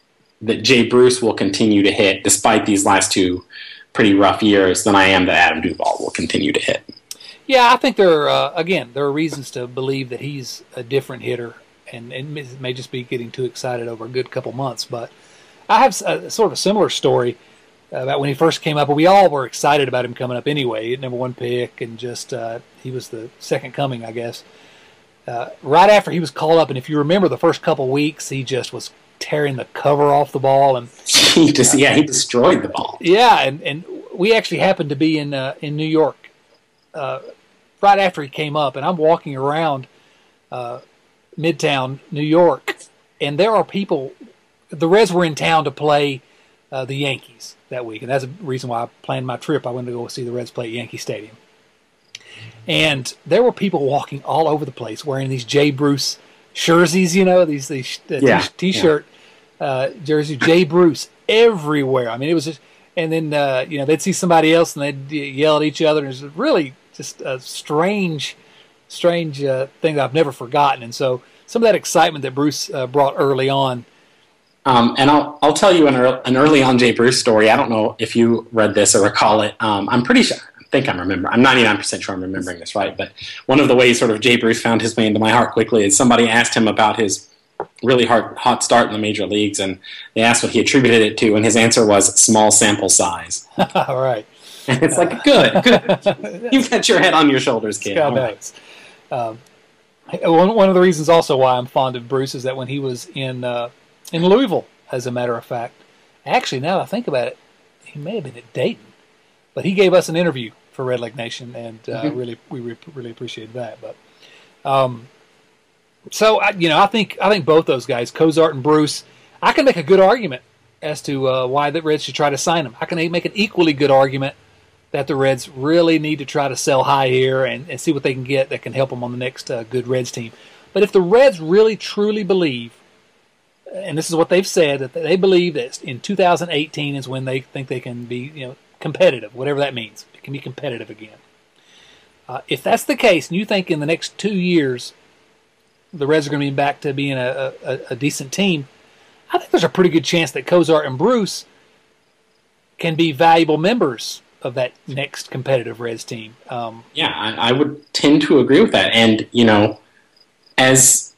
that Jay Bruce will continue to hit despite these last two pretty rough years than I am that Adam Duvall will continue to hit. Yeah, I think there are uh, again there are reasons to believe that he's a different hitter, and it may just be getting too excited over a good couple months. But I have a, sort of a similar story about when he first came up. We all were excited about him coming up anyway, number one pick, and just uh, he was the second coming, I guess. Uh, right after he was called up, and if you remember the first couple weeks, he just was tearing the cover off the ball, and [laughs] he just uh, yeah he destroyed the ball. Yeah, and and we actually happened to be in uh, in New York uh, right after he came up, and I'm walking around uh, Midtown New York, and there are people. The Reds were in town to play the Yankees that week, and that's the reason why I planned my trip. I wanted to go see the Reds play at Yankee Stadium, and there were people walking all over the place wearing these Jay Bruce jerseys, you know, these these uh, yeah, t-shirt. Uh, jersey Jay Bruce everywhere. I mean, it was just, and then uh, you know they'd see somebody else and they'd yell at each other, and it was really just a strange, strange uh, thing that I've never forgotten. And so some of that excitement that Bruce uh, brought early on um, and I'll, I'll tell you an, early, an early on Jay Bruce story. I don't know if you read this or recall it. Um, I'm pretty sure, I think I'm remembering, I'm 99% sure I'm remembering this right. But one of the ways sort of Jay Bruce found his way into my heart quickly is somebody asked him about his really hard, hot start in the major leagues, and they asked what he attributed it to, and his answer was small sample size. [laughs] All right. And it's like, good, good. [laughs] You've got your head on your shoulders, kid. God knows. Um, one, one of the reasons also why I'm fond of Bruce is that when he was in uh, in Louisville, as a matter of fact. Actually, now that I think about it, he may have been at Dayton, but he gave us an interview for Redleg Nation, and uh, mm-hmm. really we re- really appreciated that. But um, so I, you know, I think I think both those guys, Cozart and Bruce, I can make a good argument as to uh, why the Reds should try to sign them. I can make an equally good argument that the Reds really need to try to sell high here and, and see what they can get that can help them on the next uh, good Reds team. But if the Reds really truly believe and this is what they've said that they believe that in 2018 is when they think they can be you know competitive, whatever that means. It can be competitive again. Uh, if that's the case, and you think in the next two years the Reds are going to be back to being a, a, a decent team, I think there's a pretty good chance that Cozart and Bruce can be valuable members of that next competitive Reds team. Um, yeah, I, I would tend to agree with that. And you know, as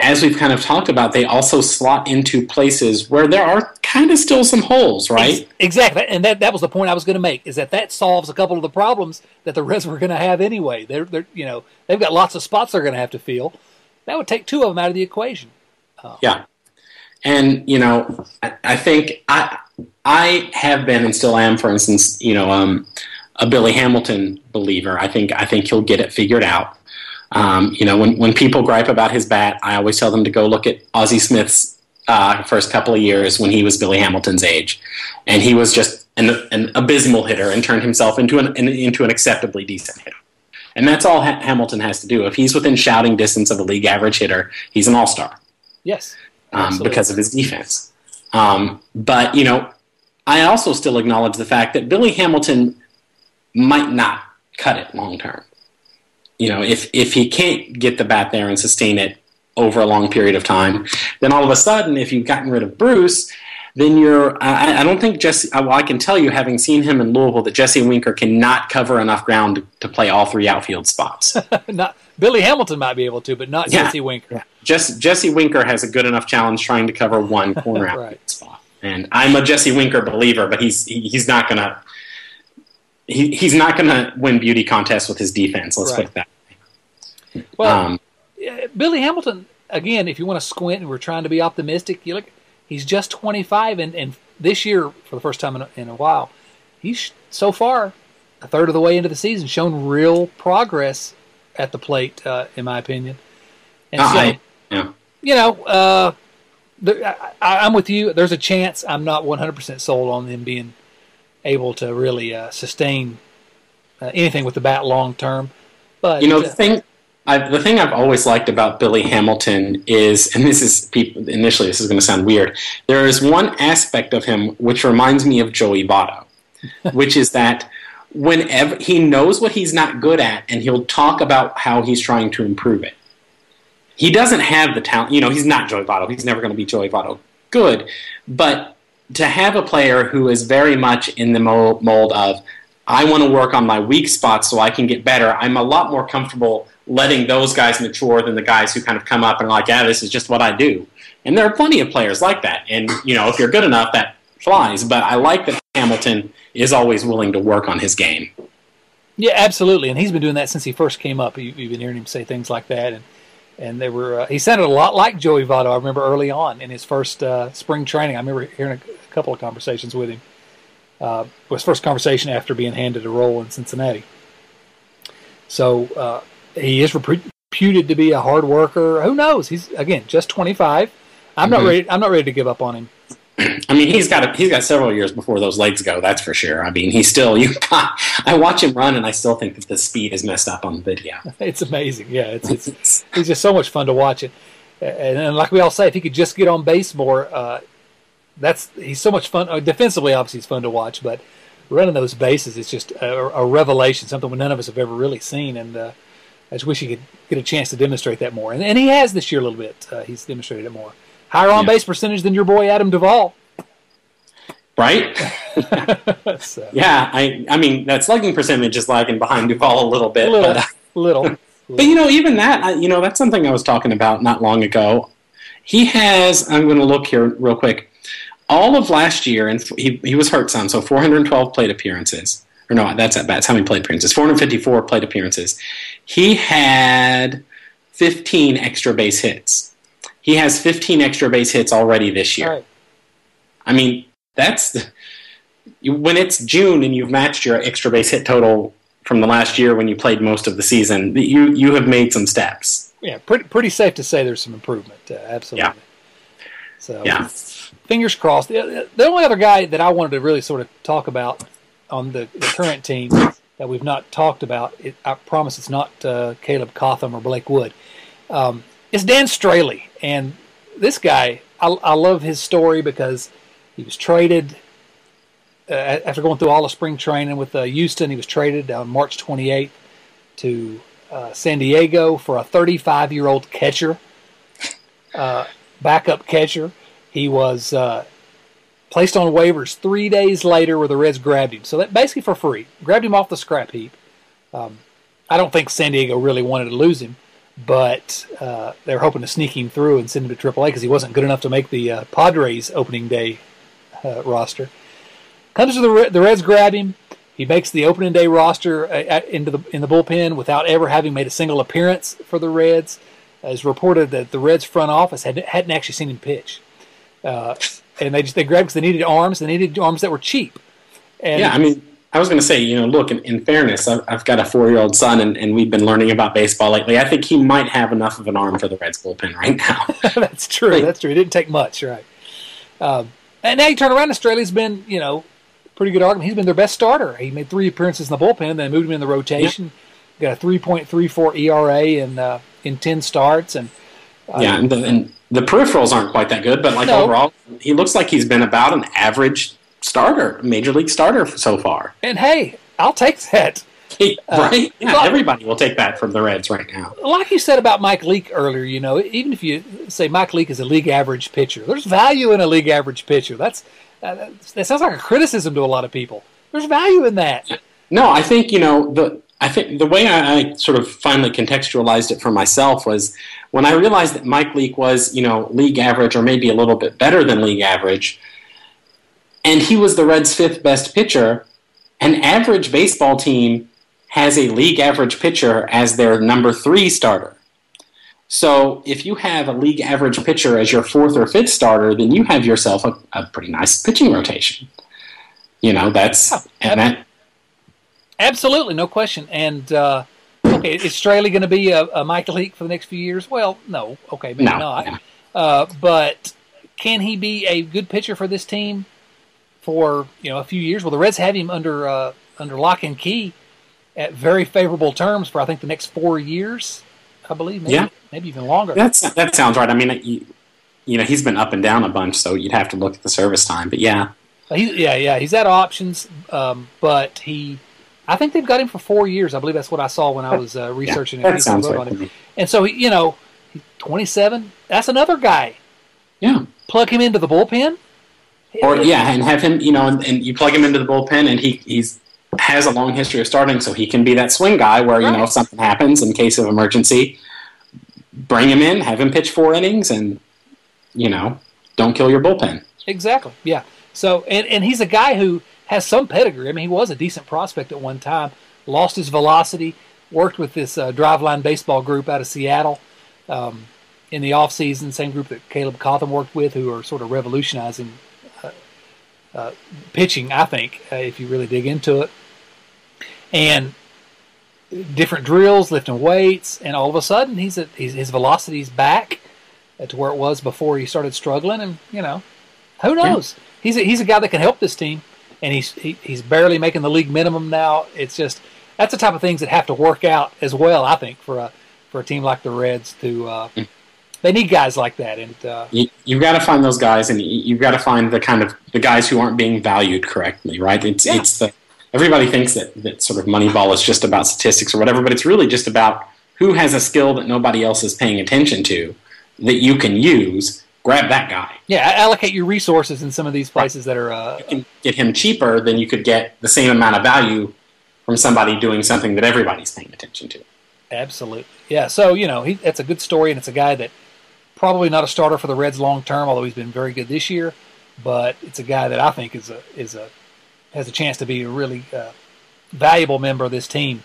as we've kind of talked about, they also slot into places where there are kind of still some holes, right? Exactly, and that, that was the point I was going to make. Is that that solves a couple of the problems that the Reds were going to have anyway. They're, they're you know they've got lots of spots they're going to have to fill. That would take two of them out of the equation. Um, yeah, and you know I, I, think I I have been and still am, for instance, you know, um, a Billy Hamilton believer. I think I think he'll get it figured out. Um, you know, when, when people gripe about his bat, I always tell them to go look at Ozzie Smith's uh, first couple of years when he was Billy Hamilton's age, and he was just an, an abysmal hitter and turned himself into an, an, into an acceptably decent hitter. And that's all ha- Hamilton has to do. If he's within shouting distance of a league average hitter, he's an all star. Yes, um, because of his defense. Um, but you know, I also still acknowledge the fact that Billy Hamilton might not cut it long term you know, if if he can't get the bat there and sustain it over a long period of time, then all of a sudden, if you've gotten rid of Bruce, then you're. I, I don't think Jesse. Well, I can tell you, having seen him in Louisville, that Jesse Winker cannot cover enough ground to, play all three outfield spots. [laughs] not Billy Hamilton might be able to, but not yeah. Jesse Winker. Yeah. Jesse, Jesse Winker has a good enough challenge trying to cover one corner [laughs] right. outfield spot. And I'm a Jesse Winker believer, but he's he, he's not gonna. He, he's not going to win beauty contests with his defense. Let's right. put it that way. Well, um, Billy Hamilton, again, if you want to squint and we're trying to be optimistic, you look, he's just 25, and, and this year, for the first time in a, in a while, he's so far a third of the way into the season shown real progress at the plate, uh, in my opinion. And uh, so, I, yeah. you know, uh, I, am with you. There's a chance I'm not 100% sold on him being able to really uh, sustain uh, anything with the bat long term. But you know, the thing I, the thing I've always liked about Billy Hamilton is, and this is people, initially this is going to sound weird. There is one aspect of him which reminds me of Joey Votto, [laughs] which is that whenever he knows what he's not good at, and he'll talk about how he's trying to improve it. He doesn't have the talent. You know, he's not Joey Votto. He's never going to be Joey Votto good, but to have a player who is very much in the mold of I want to work on my weak spots so I can get better. I'm a lot more comfortable letting those guys mature than the guys who kind of come up and are like, yeah, this is just what I do. And there are plenty of players like that. And, you know, if you're good enough, that flies. But I like that Hamilton is always willing to work on his game. Yeah, absolutely. And he's been doing that since he first came up. You, have been hearing him say things like that. And, and they were, uh, he sounded a lot like Joey Votto. I remember early on in his first uh, spring training. I remember hearing a, couple of conversations with him. Uh, was first conversation after being handed a role in Cincinnati. So uh, he is reputed to be a hard worker. Who knows? He's again just 25. I'm mm-hmm. not ready. I'm not ready to give up on him. [clears throat] I mean, he's got a, he's got several years before those legs go. That's for sure. I mean, he's still you. [laughs] I watch him run, and I still think that the speed is messed up on the video. [laughs] It's amazing. Yeah, it's it's [laughs] he's just so much fun to watch it. And, and, like we all say, if he could just get on base more, uh, that's he's so much fun. Uh, defensively, obviously, he's fun to watch, but running those bases is just a, a revelation. Something none of us have ever really seen, and. Uh, I just wish he could get a chance to demonstrate that more. And, and he has this year a little bit. Uh, he's demonstrated it more. Higher on base percentage than your boy Adam Duvall. Right? [laughs] [laughs] so. Yeah, I I mean that slugging percentage is lagging behind Duvall a little bit. A little, but, uh, [laughs] little. But you know, even that, I, you know, that's something I was talking about not long ago. He has. I'm going to look here real quick. All of last year, and he he was hurt some, so 412 plate appearances or no, that's at bats. How many plate appearances? 454 plate appearances. He had 15 extra base hits. He has 15 extra base hits already this year. Right. I mean, that's the, when it's June and you've matched your extra base hit total from the last year when you played most of the season. You you have made some steps. Yeah, pretty pretty safe to say there's some improvement. Uh, absolutely. Yeah. So yeah. fingers crossed. The, the only other guy that I wanted to really sort of talk about on the, the current team that we've not talked about. It, I promise it's not uh, Caleb Cotham or Blake Wood. Um, it's Dan Straily, and this guy, I, I, love his story because he was traded uh, after going through all the spring training with uh, Houston. He was traded on March 28th to uh, San Diego for a 35 year old catcher, uh, backup catcher. He was uh, placed on waivers three days later where the Reds grabbed him. So that basically for free. Grabbed him off the scrap heap. Um, I don't think San Diego really wanted to lose him, but uh, they were hoping to sneak him through and send him to AAA because he wasn't good enough to make the uh, Padres opening day uh, roster. Comes to the the Reds grab him. He makes the opening day roster uh, into the in the bullpen without ever having made a single appearance for the Reds. It's reported that the Reds front office had, hadn't actually seen him pitch. And they just they grabbed because they needed arms. They needed arms that were cheap. And yeah, I mean, I was going to say, you know, look, in, in fairness, I've, I've, got a four-year-old son, and, and, we've been learning about baseball lately. I think he might have enough of an arm for the Reds bullpen right now. [laughs] That's true. Like, That's true. It didn't take much, right? Um, and now you turn around, Straily's been, you know, pretty good argument. He's been their best starter. He made three appearances in the bullpen, then moved him in the rotation. Yeah. Got a 3.34 ERA in uh, in 10 starts, and yeah, and the, and the peripherals aren't quite that good, but like no. overall, he looks like he's been about an average starter, major league starter so far. And hey, I'll take that. right? Yeah, like, everybody will take that from the Reds right now. Like you said about Mike Leake earlier, you know, even if you say Mike Leake is a league average pitcher, there's value in a league average pitcher. That's uh, that sounds like a criticism to a lot of people. There's value in that. No, I think you know the. I think the way I, I sort of finally contextualized it for myself was when I realized that Mike Leake was, you know, league average or maybe a little bit better than league average, and he was the Reds' fifth best pitcher. An average baseball team has a league average pitcher as their number three starter. So if you have a league average pitcher as your fourth or fifth starter, then you have yourself a, a pretty nice pitching rotation. You know, that's and that. Absolutely, no question. And uh, okay, is Straily going to be a, a Mike Leake for the next few years? Well, no. Okay, maybe no, not. No. Uh, but can he be a good pitcher for this team for you know a few years? Well, the Reds have him under uh, under lock and key at very favorable terms for I think the next four years. I believe. Maybe, yeah. Maybe even longer. That's that sounds right. I mean, you, you know, he's been up and down a bunch, so you'd have to look at the service time. But yeah. He, yeah, yeah, he's had options, um, but he, I think they've got him for four years. I believe that's what I saw when I was uh, [laughs] researching yeah, that sounds right on him. And so, he, you know, 27. That's another guy. Yeah. Plug him into the bullpen. Or yeah, and have him, you know, and, and you plug him into the bullpen, and he he's has a long history of starting, so he can be that swing guy where, you know, if something happens in case of emergency, bring him in, have him pitch four innings, and, you know, don't kill your bullpen. Exactly, yeah. So, and, and he's a guy who has some pedigree. I mean, he was a decent prospect at one time, lost his velocity, worked with this uh, driveline baseball group out of Seattle um, in the off season, same group that Caleb Cotham worked with, who are sort of revolutionizing uh, uh, pitching, I think, uh, if you really dig into it and different drills, lifting weights, and all of a sudden he's, a, he's his velocity's back to where it was before he started struggling. And you know, who knows? Yeah. He's a, he's a guy that can help this team, and he's he, he's barely making the league minimum now. It's just that's the type of things that have to work out as well. I think for a for a team like the Reds to. Uh, mm. They need guys like that, and uh, you, have got to find those guys, and you've got to find the kind of the guys who aren't being valued correctly, right? It's yeah. it's the everybody thinks that, that sort of Moneyball is just about statistics or whatever, but it's really just about who has a skill that nobody else is paying attention to that you can use. Grab that guy. Yeah, allocate your resources in some of these places right. that are. Uh, you can get him cheaper than you could get the same amount of value from somebody doing something that everybody's paying attention to. Absolutely. Yeah. So you know, he, that's a good story, and it's a guy that probably not a starter for the Reds long term, although he's been very good this year. But it's a guy that I think is a is a has a chance to be a really uh, valuable member of this team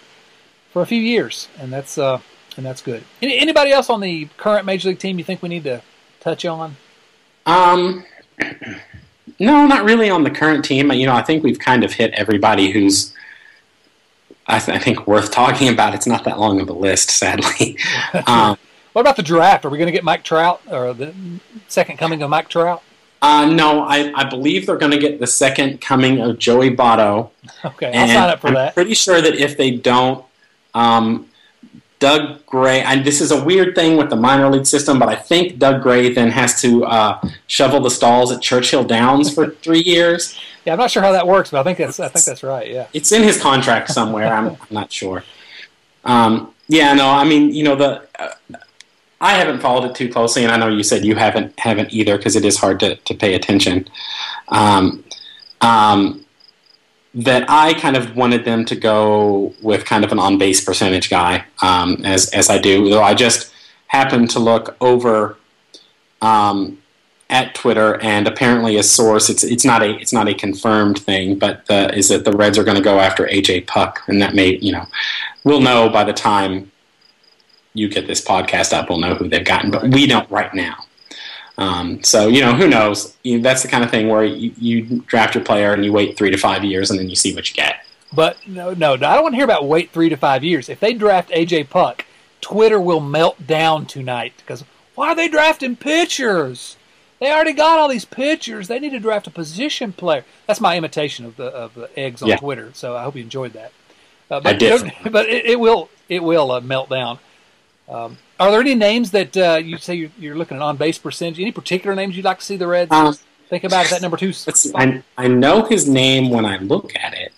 for a few years, and that's uh, and that's good. Any, anybody else on the current major league team you think we need to touch on? Um, no, not really on the current team. You know, I think we've kind of hit everybody who's I, th- I think worth talking about. It's not that long of a list, sadly. [laughs] um, what about the draft? Are we going to get Mike Trout or the second coming of Mike Trout? Uh, no, I, I believe they're going to get the second coming of Joey Votto. [laughs] Okay, I'll sign up for I'm that. pretty sure that if they don't, um, Doug Gray, and this is a weird thing with the minor league system, but I think Doug Gray then has to uh, shovel the stalls at Churchill Downs for [laughs] three years. Yeah, I'm not sure how that works, but I think that's I think that's right. Yeah, it's in his contract somewhere. I'm, I'm [laughs] not sure. Um, yeah, no, I mean, you know, the uh, I haven't followed it too closely, and I know you said you haven't haven't either because it is hard to, to pay attention. Um, um, that I kind of wanted them to go with kind of an on base percentage guy, um, as as I do. Though I just happened to look over um, at Twitter, and apparently a source it's it's not a it's not a confirmed thing, but is that the Reds are going to go after AJ Puk, and that may you know we'll know by the time you get this podcast up, we'll know who they've gotten, but we don't right now. Um, so you know, who knows? You, that's the kind of thing where you, you, draft your player and you wait three to five years and then you see what you get. But no, no, I don't want to hear about wait three to five years. If they draft AJ Puk, Twitter will melt down tonight because why are they drafting pitchers? They already got all these pitchers. They need to draft a position player. That's my imitation of the of the eggs on yeah. Twitter. So I hope you enjoyed that. Uh, but, I did. [laughs] But it, it will it will uh, melt down. Um, are there any names that uh, you say you're, you're, looking at on base percentage? Any particular names you'd like to see the Reds um, think about? Is that number two? I, I know his name when I look at it.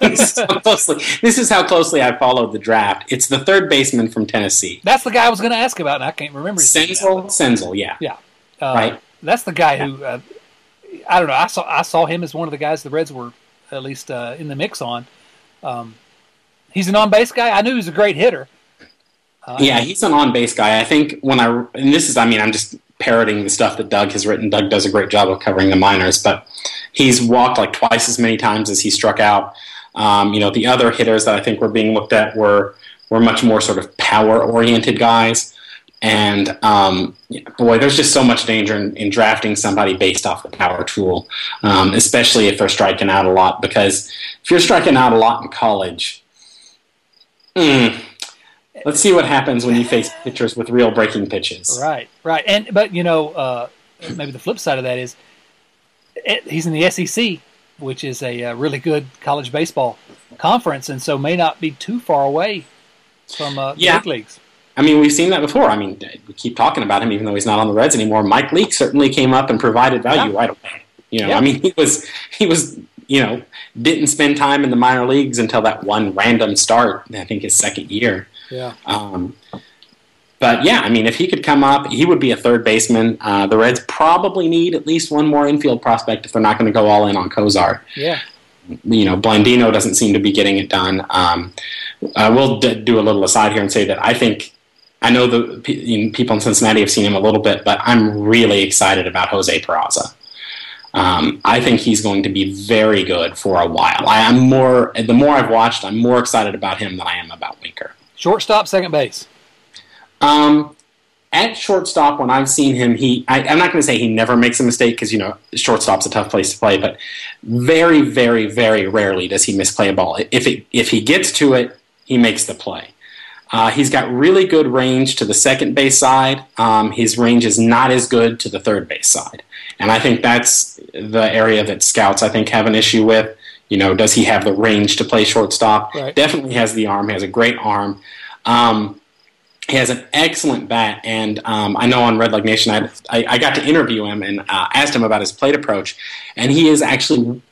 this, is how closely, this is how closely I followed the draft. It's the third baseman from Tennessee. That's the guy I was going to ask about, and I can't remember. his name now. Senzel, Senzel, yeah. Yeah. Uh, Right. That's the guy who uh, I don't know. I saw I saw him as one of the guys the Reds were at least uh, in the mix on. Um, he's an on base guy. I knew he was a great hitter. Uh, Yeah, he's an on base guy. I think when I and this is, I mean, I'm just parroting the stuff that Doug has written. Doug does a great job of covering the minors, but he's walked like twice as many times as he struck out. Um, you know, the other hitters that I think were being looked at were were much more sort of power oriented guys. And um, boy, there's just so much danger in, in drafting somebody based off the power tool, um, especially if they're striking out a lot. Because if you're striking out a lot in college, mm, let's see what happens when you face pitchers with real breaking pitches. Right, right. And but you know, uh, maybe the flip side of that is it, he's in the SEC, which is a, uh really good college baseball conference, and so may not be too far away from uh, Yeah. big leagues. I mean, we've seen that before. I mean, we keep talking about him, even though he's not on the Reds anymore. Mike Leake certainly came up and provided value Yeah. right away. You know, Yeah. I mean, he was he was you know didn't spend time in the minor leagues until that one random start. I think his second year. Yeah. Um, but yeah, I mean, if he could come up, he would be a third baseman. Uh, the Reds probably need at least one more infield prospect if they're not going to go all in on Cozart. Yeah. You know, Blandino doesn't seem to be getting it done. Um, I will d- do a little aside here and say that I think I know the pe- you know, people in Cincinnati have seen him a little bit, but I'm really excited about Jose Peraza. Um, I think he's going to be very good for a while. I am more the more I've watched, I'm more excited about him than I am about Winker. Shortstop, second base. Um, at shortstop, when I've seen him, he I, I'm not going to say he never makes a mistake because you know shortstop's a tough place to play, but very, very, very rarely does he misplay a ball. If it if he gets to it, he makes the play. Uh, he's got really good range to the second base side. Um, his range is not as good to the third base side, and I think that's the area that scouts I think have an issue with. You know, does he have the range to play shortstop? Right. Definitely has the arm. He has a great arm. Um, he has an excellent bat, and um, I know on Redleg Nation, I, I, I got to interview him and uh, asked him about his plate approach, and he has actually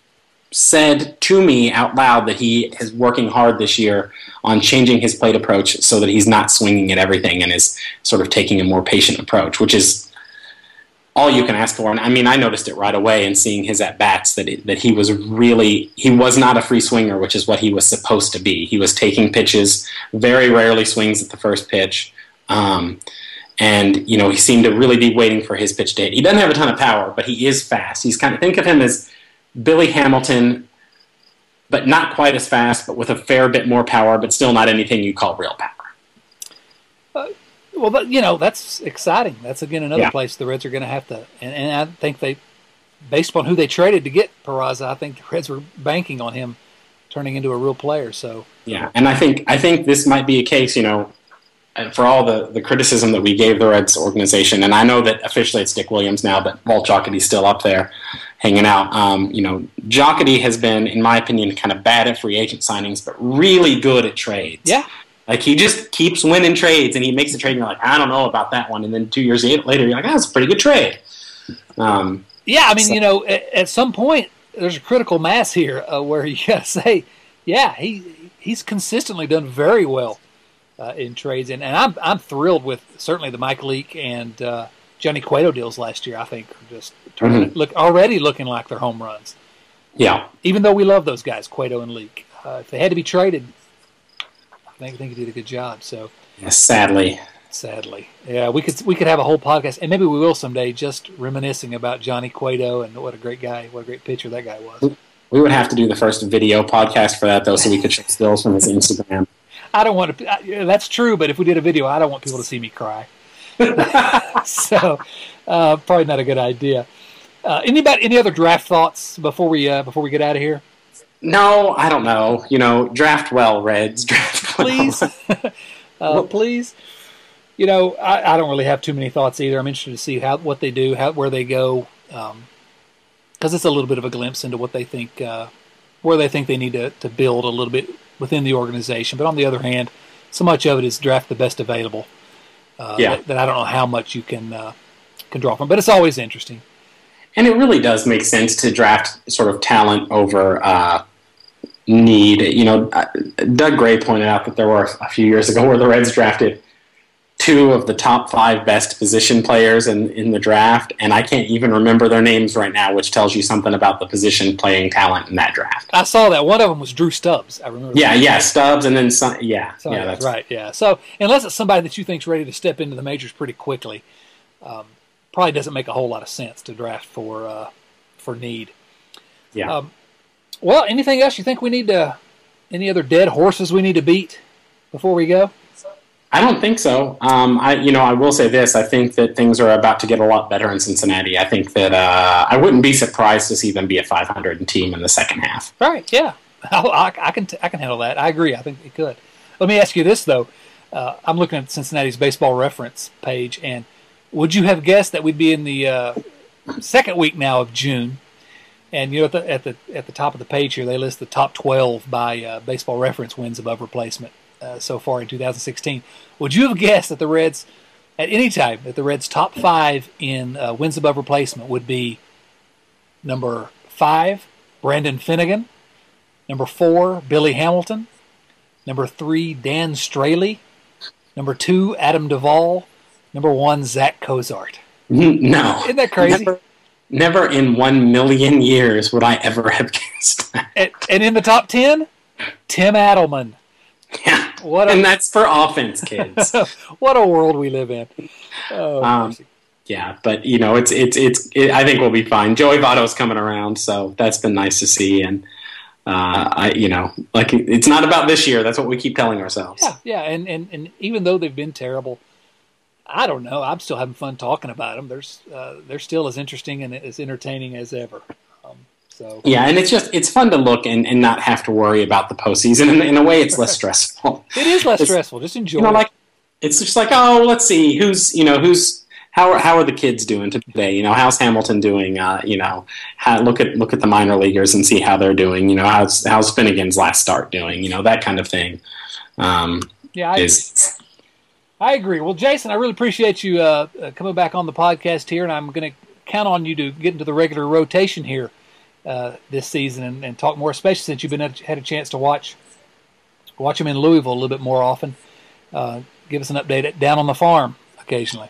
said to me out loud that he is working hard this year on changing his plate approach so that he's not swinging at everything and is sort of taking a more patient approach, which is all you can ask for. And I mean, I noticed it right away in seeing his at bats that it, that he was really he was not a free swinger, which is what he was supposed to be. He was taking pitches, very rarely swings at the first pitch. Um, and you know he seemed to really be waiting for his pitch to hit. He doesn't have a ton of power, but he is fast. He's kind of think of him as Billy Hamilton, but not quite as fast, but with a fair bit more power, but still not anything you call real power. Well, but, you know that's exciting. That's again another Yeah. place the Reds are going to have to, and, and I think they, based upon who they traded to get Peraza, I think the Reds were banking on him turning into a real player. So Yeah, and I think I think this might be a case, you know, for all the, the criticism that we gave the Reds organization, and I know that officially it's Dick Williams now, but Walt Jocketty's still up there hanging out. Um, you know, Jocketty has been, in my opinion, kind of bad at free agent signings, but really good at trades. yeah, Like he just keeps winning trades, and he makes a trade, and you're like, I don't know about that one, and then two years later, you're like, oh, that's a pretty good trade. Um, yeah. I mean, So- you know, at, at some point there's a critical mass here uh, where you [laughs] got to say, yeah, he he's consistently done very well uh, in trades, and, and I'm I'm thrilled with certainly the Mike Leake and uh, Johnny Cueto deals last year. I think are just turning, look already looking like they're home runs. yeah, even though we love those guys, Cueto and Leake. Uh, if they had to be traded, I think I think he did a good job. So sadly. sadly, yeah, we could we could have a whole podcast, and maybe we will someday, just reminiscing about Johnny Cueto and what a great guy, what a great pitcher that guy was. We would have to do the first video podcast for that, though, so we could show stills from his Instagram. [laughs] I don't want to. I, yeah, that's true, but if we did a video, I don't want people to see me cry. [laughs] so uh, probably not a good idea. Uh, anybody, any other draft thoughts before we uh, before we get out of here? No, I don't know. You know, draft well, Reds. [laughs] Draft well. please, [laughs] uh, please. You know, I, I don't really have too many thoughts either. I'm interested to see how what they do, how where they go, because it's a little bit of a glimpse into what they think, uh, where they think they need to, to build a little bit within the organization. But on the other hand, so much of it is draft the best available. Uh, Yeah. that, that I don't know how much you can uh, can draw from, but it's always interesting. And it really does make sense to draft sort of talent over uh, need. You know, Doug Gray pointed out that there were a few years ago where the Reds drafted two of the top five best position players in, in the draft, and I can't even remember their names right now, which tells you something about the position playing talent in that draft. I saw that one of them was Drew Stubbs. I remember. Yeah, yeah, Stubbs, and then some, yeah, so, yeah, that's right. Yeah, so unless it's somebody that you think's ready to step into the majors pretty quickly, um, probably doesn't make a whole lot of sense to draft for uh, for need. Yeah. Um, well, anything else you think we need to? Any other dead horses we need to beat before we go? I don't think so. Um, I, you know, I will say this: I think that things are about to get a lot better in Cincinnati. I think that uh, I wouldn't be surprised to see them be a 500 team in the second half. Right? Yeah, [laughs] I, I can t- I can handle that. I agree. I think it could. Let me ask you this though: uh, I'm looking at Cincinnati's baseball reference page, and would you have guessed that we'd be in the uh, second week now of June? And you know, at the at the at the top of the page here, they list the top 12 by uh, Baseball Reference wins above replacement uh, so far in 2016. Would you have guessed that the Reds, at any time, that the Reds' top five in uh, wins above replacement would be number five, Brandon Finnegan, number four, Billy Hamilton, number three, Dan Straily, number two, Adam Duvall, number one, Zach Cozart. [laughs] No, isn't that crazy? Never, never in one million years would I ever have [laughs] guessed that. And, and in the top ten, Tim Adleman. Yeah. What a, and that's for offense, kids. [laughs] what a world we live in. Oh, um, yeah, but you know, it's it's it's. It, I think we'll be fine. Joey Votto's coming around, so that's been nice to see. And uh, I, you know, like it's not about this year. That's what we keep telling ourselves. Yeah, yeah, and and and even though they've been terrible, I don't know. I'm still having fun talking about them. There's uh, they're still as interesting and as entertaining as ever. Um, so yeah, and it's just it's fun to look and, and not have to worry about the postseason. In, in a way, it's less [laughs] stressful. It is less it's, stressful. Just enjoy. You know, it. like it's just like oh, let's see who's you know who's how are, how are the kids doing today? You know, how's Hamilton doing? Uh, you know, how, look at look at the minor leaguers and see how they're doing. You know, how's how's Finnegan's last start doing? You know, that kind of thing. Um, yeah, I, is, I agree. Well, Jason, I really appreciate you uh, uh coming back on the podcast here, and I'm going to count on you to get into the regular rotation here uh, this season and, and, talk more, especially since you've been had a chance to watch watch them in Louisville a little bit more often. Uh, give us an update at, down on the farm occasionally.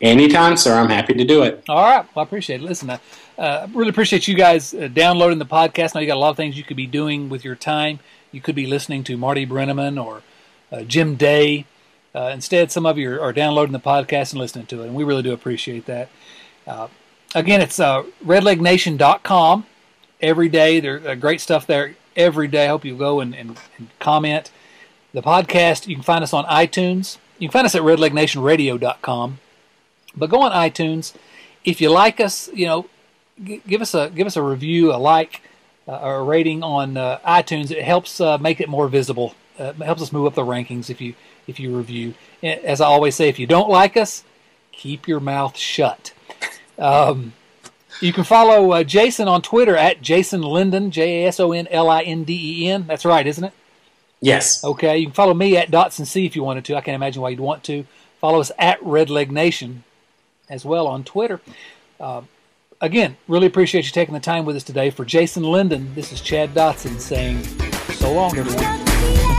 Anytime, sir. I'm happy to do it. All right. Well, I appreciate it. Listen, I uh, really appreciate you guys uh, downloading the podcast. Now you got a lot of things you could be doing with your time. You could be listening to Marty Brennaman or uh, Jim Day. Uh, instead, some of you are, are, downloading the podcast and listening to it, and we really do appreciate that. Uh, again, it's uh, redlegnation.com every day. There's uh, great stuff there every day. I hope you go and, and, and, comment. The podcast, you can find us on iTunes. You can find us at redlegnationradio.com. But go on iTunes. If you like us, you know, g- give us a give us a review, a like, uh, or a rating on uh, iTunes. It helps uh, make it more visible. Helps us move up the rankings if you if you review. As I always say, if you don't like us, keep your mouth shut. Um, you can follow uh, Jason on Twitter at Jason Linden, J A S O N L I N D E N. That's right, isn't it? Yes. Okay. You can follow me at Dotson C if you wanted to. I can't imagine why you'd want to. Follow us at Redleg Nation as well on Twitter. Uh, again, really appreciate you taking the time with us today. For Jason Linden, this is Chad Dotson saying so long, everyone.